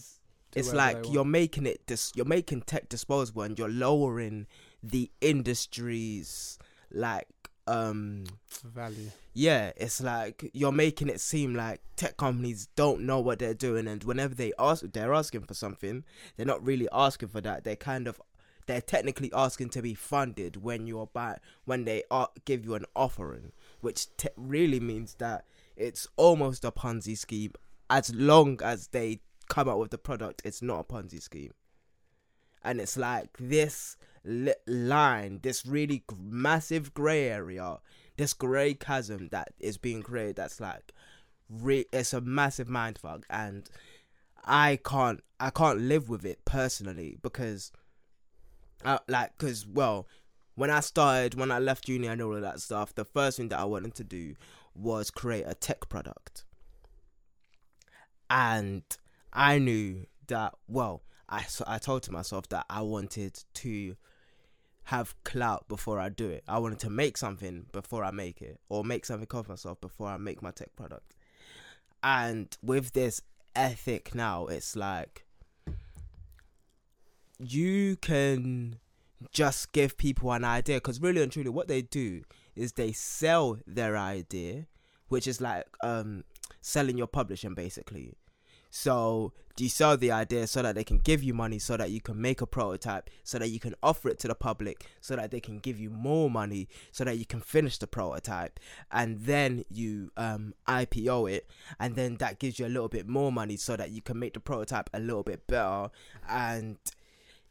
it's, like you're making it dis- you're making tech disposable and you're lowering the industry's like um value. yeah it's like you're making it seem like tech companies don't know what they're doing and whenever they ask they're asking for something they're not really asking for that. They're kind of they're technically asking to be funded when you're buy when they are, give you an offering which te- really means that it's almost a ponzi scheme. As long as they come out with the product it's not a ponzi scheme. And it's like this li- line this really massive gray area this gray chasm that is being created that's like re- it's a massive mindfuck and i can't i can't live with it personally because I, like because well when i started when i left uni and all of that stuff the first thing that i wanted to do was create a tech product. And i knew that well i so i told to myself that i wanted to have clout before I do it. I wanted to make something before I make it, or make something of myself before I make my tech product. And with this ethic now, it's like you can just give people an idea because really and truly, what they do is they sell their idea, which is like um selling your publishing basically. So you sell the idea so that they can give you money, so that you can make a prototype, so that you can offer it to the public, so that they can give you more money, so that you can finish the prototype, and then you um, IPO it, and then that gives you a little bit more money, so that you can make the prototype a little bit better, and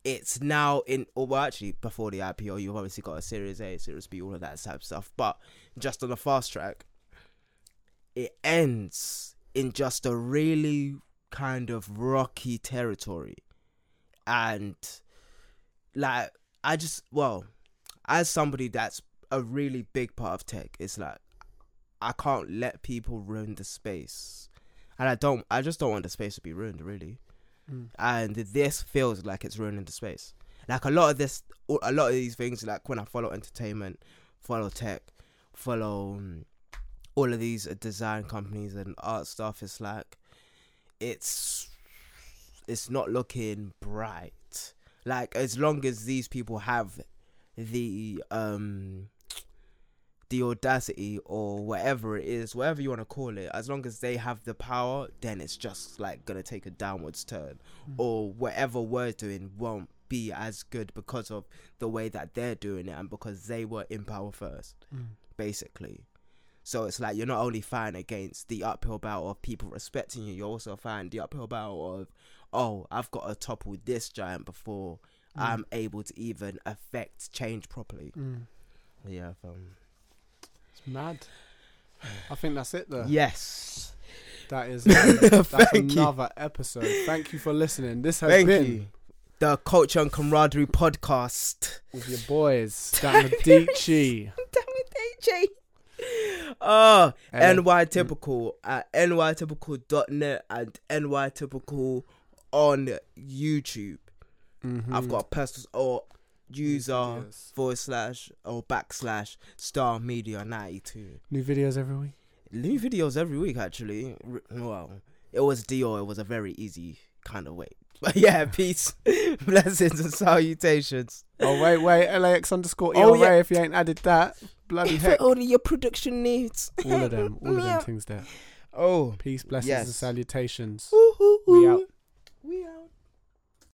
it's now in. Or well, actually, before the IPO, you've obviously got a Series A, Series B, all of that type of stuff, but just on the fast track, it ends in just a really kind of rocky territory. And like i just well as somebody that's a really big part of tech it's like i can't let people ruin the space. And i don't i just don't want the space to be ruined really. Mm. and this feels like it's ruining the space. Like a lot of this a lot of these things like when i follow entertainment follow tech follow um, all of these design companies and art stuff it's like it's it's not looking bright. Like as long as these people have the um the audacity or whatever it is whatever you want to call it as long as they have the power then it's just like gonna take a downwards turn. Or whatever we're doing won't be as good because of the way that they're doing it and because they were in power first Mm. basically So it's like you're not only fighting against the uphill battle of people respecting you, you're also fighting the uphill battle of, oh, I've got to topple this giant before I'm able to even affect change properly. Mm. Yeah, um, It's mad. I think that's it though. yes. That is *laughs* that's Thank you. another episode. Thank you for listening. This has Thank been you. The Culture and Camaraderie podcast. with your boys, Dan *laughs* Medici. Damn it, AJ. Oh, Ellen. NY Typical at nytypical.net and nytypical on YouTube. Mhm. I've got a personal or user videos. forward slash or backslash star media 92. new videos every week. New videos every week, actually. Well, it was Dior. It was a very easy kind of way. But *laughs* yeah, peace, *laughs* blessings, and salutations. Oh wait, wait, LAX underscore Oh, yeah. If you ain't added that, bloody *laughs* For heck. only your production needs. All of them, all of them things there. Oh, Peace, blessings, Yes. and salutations. Woo-hoo-hoo. We out.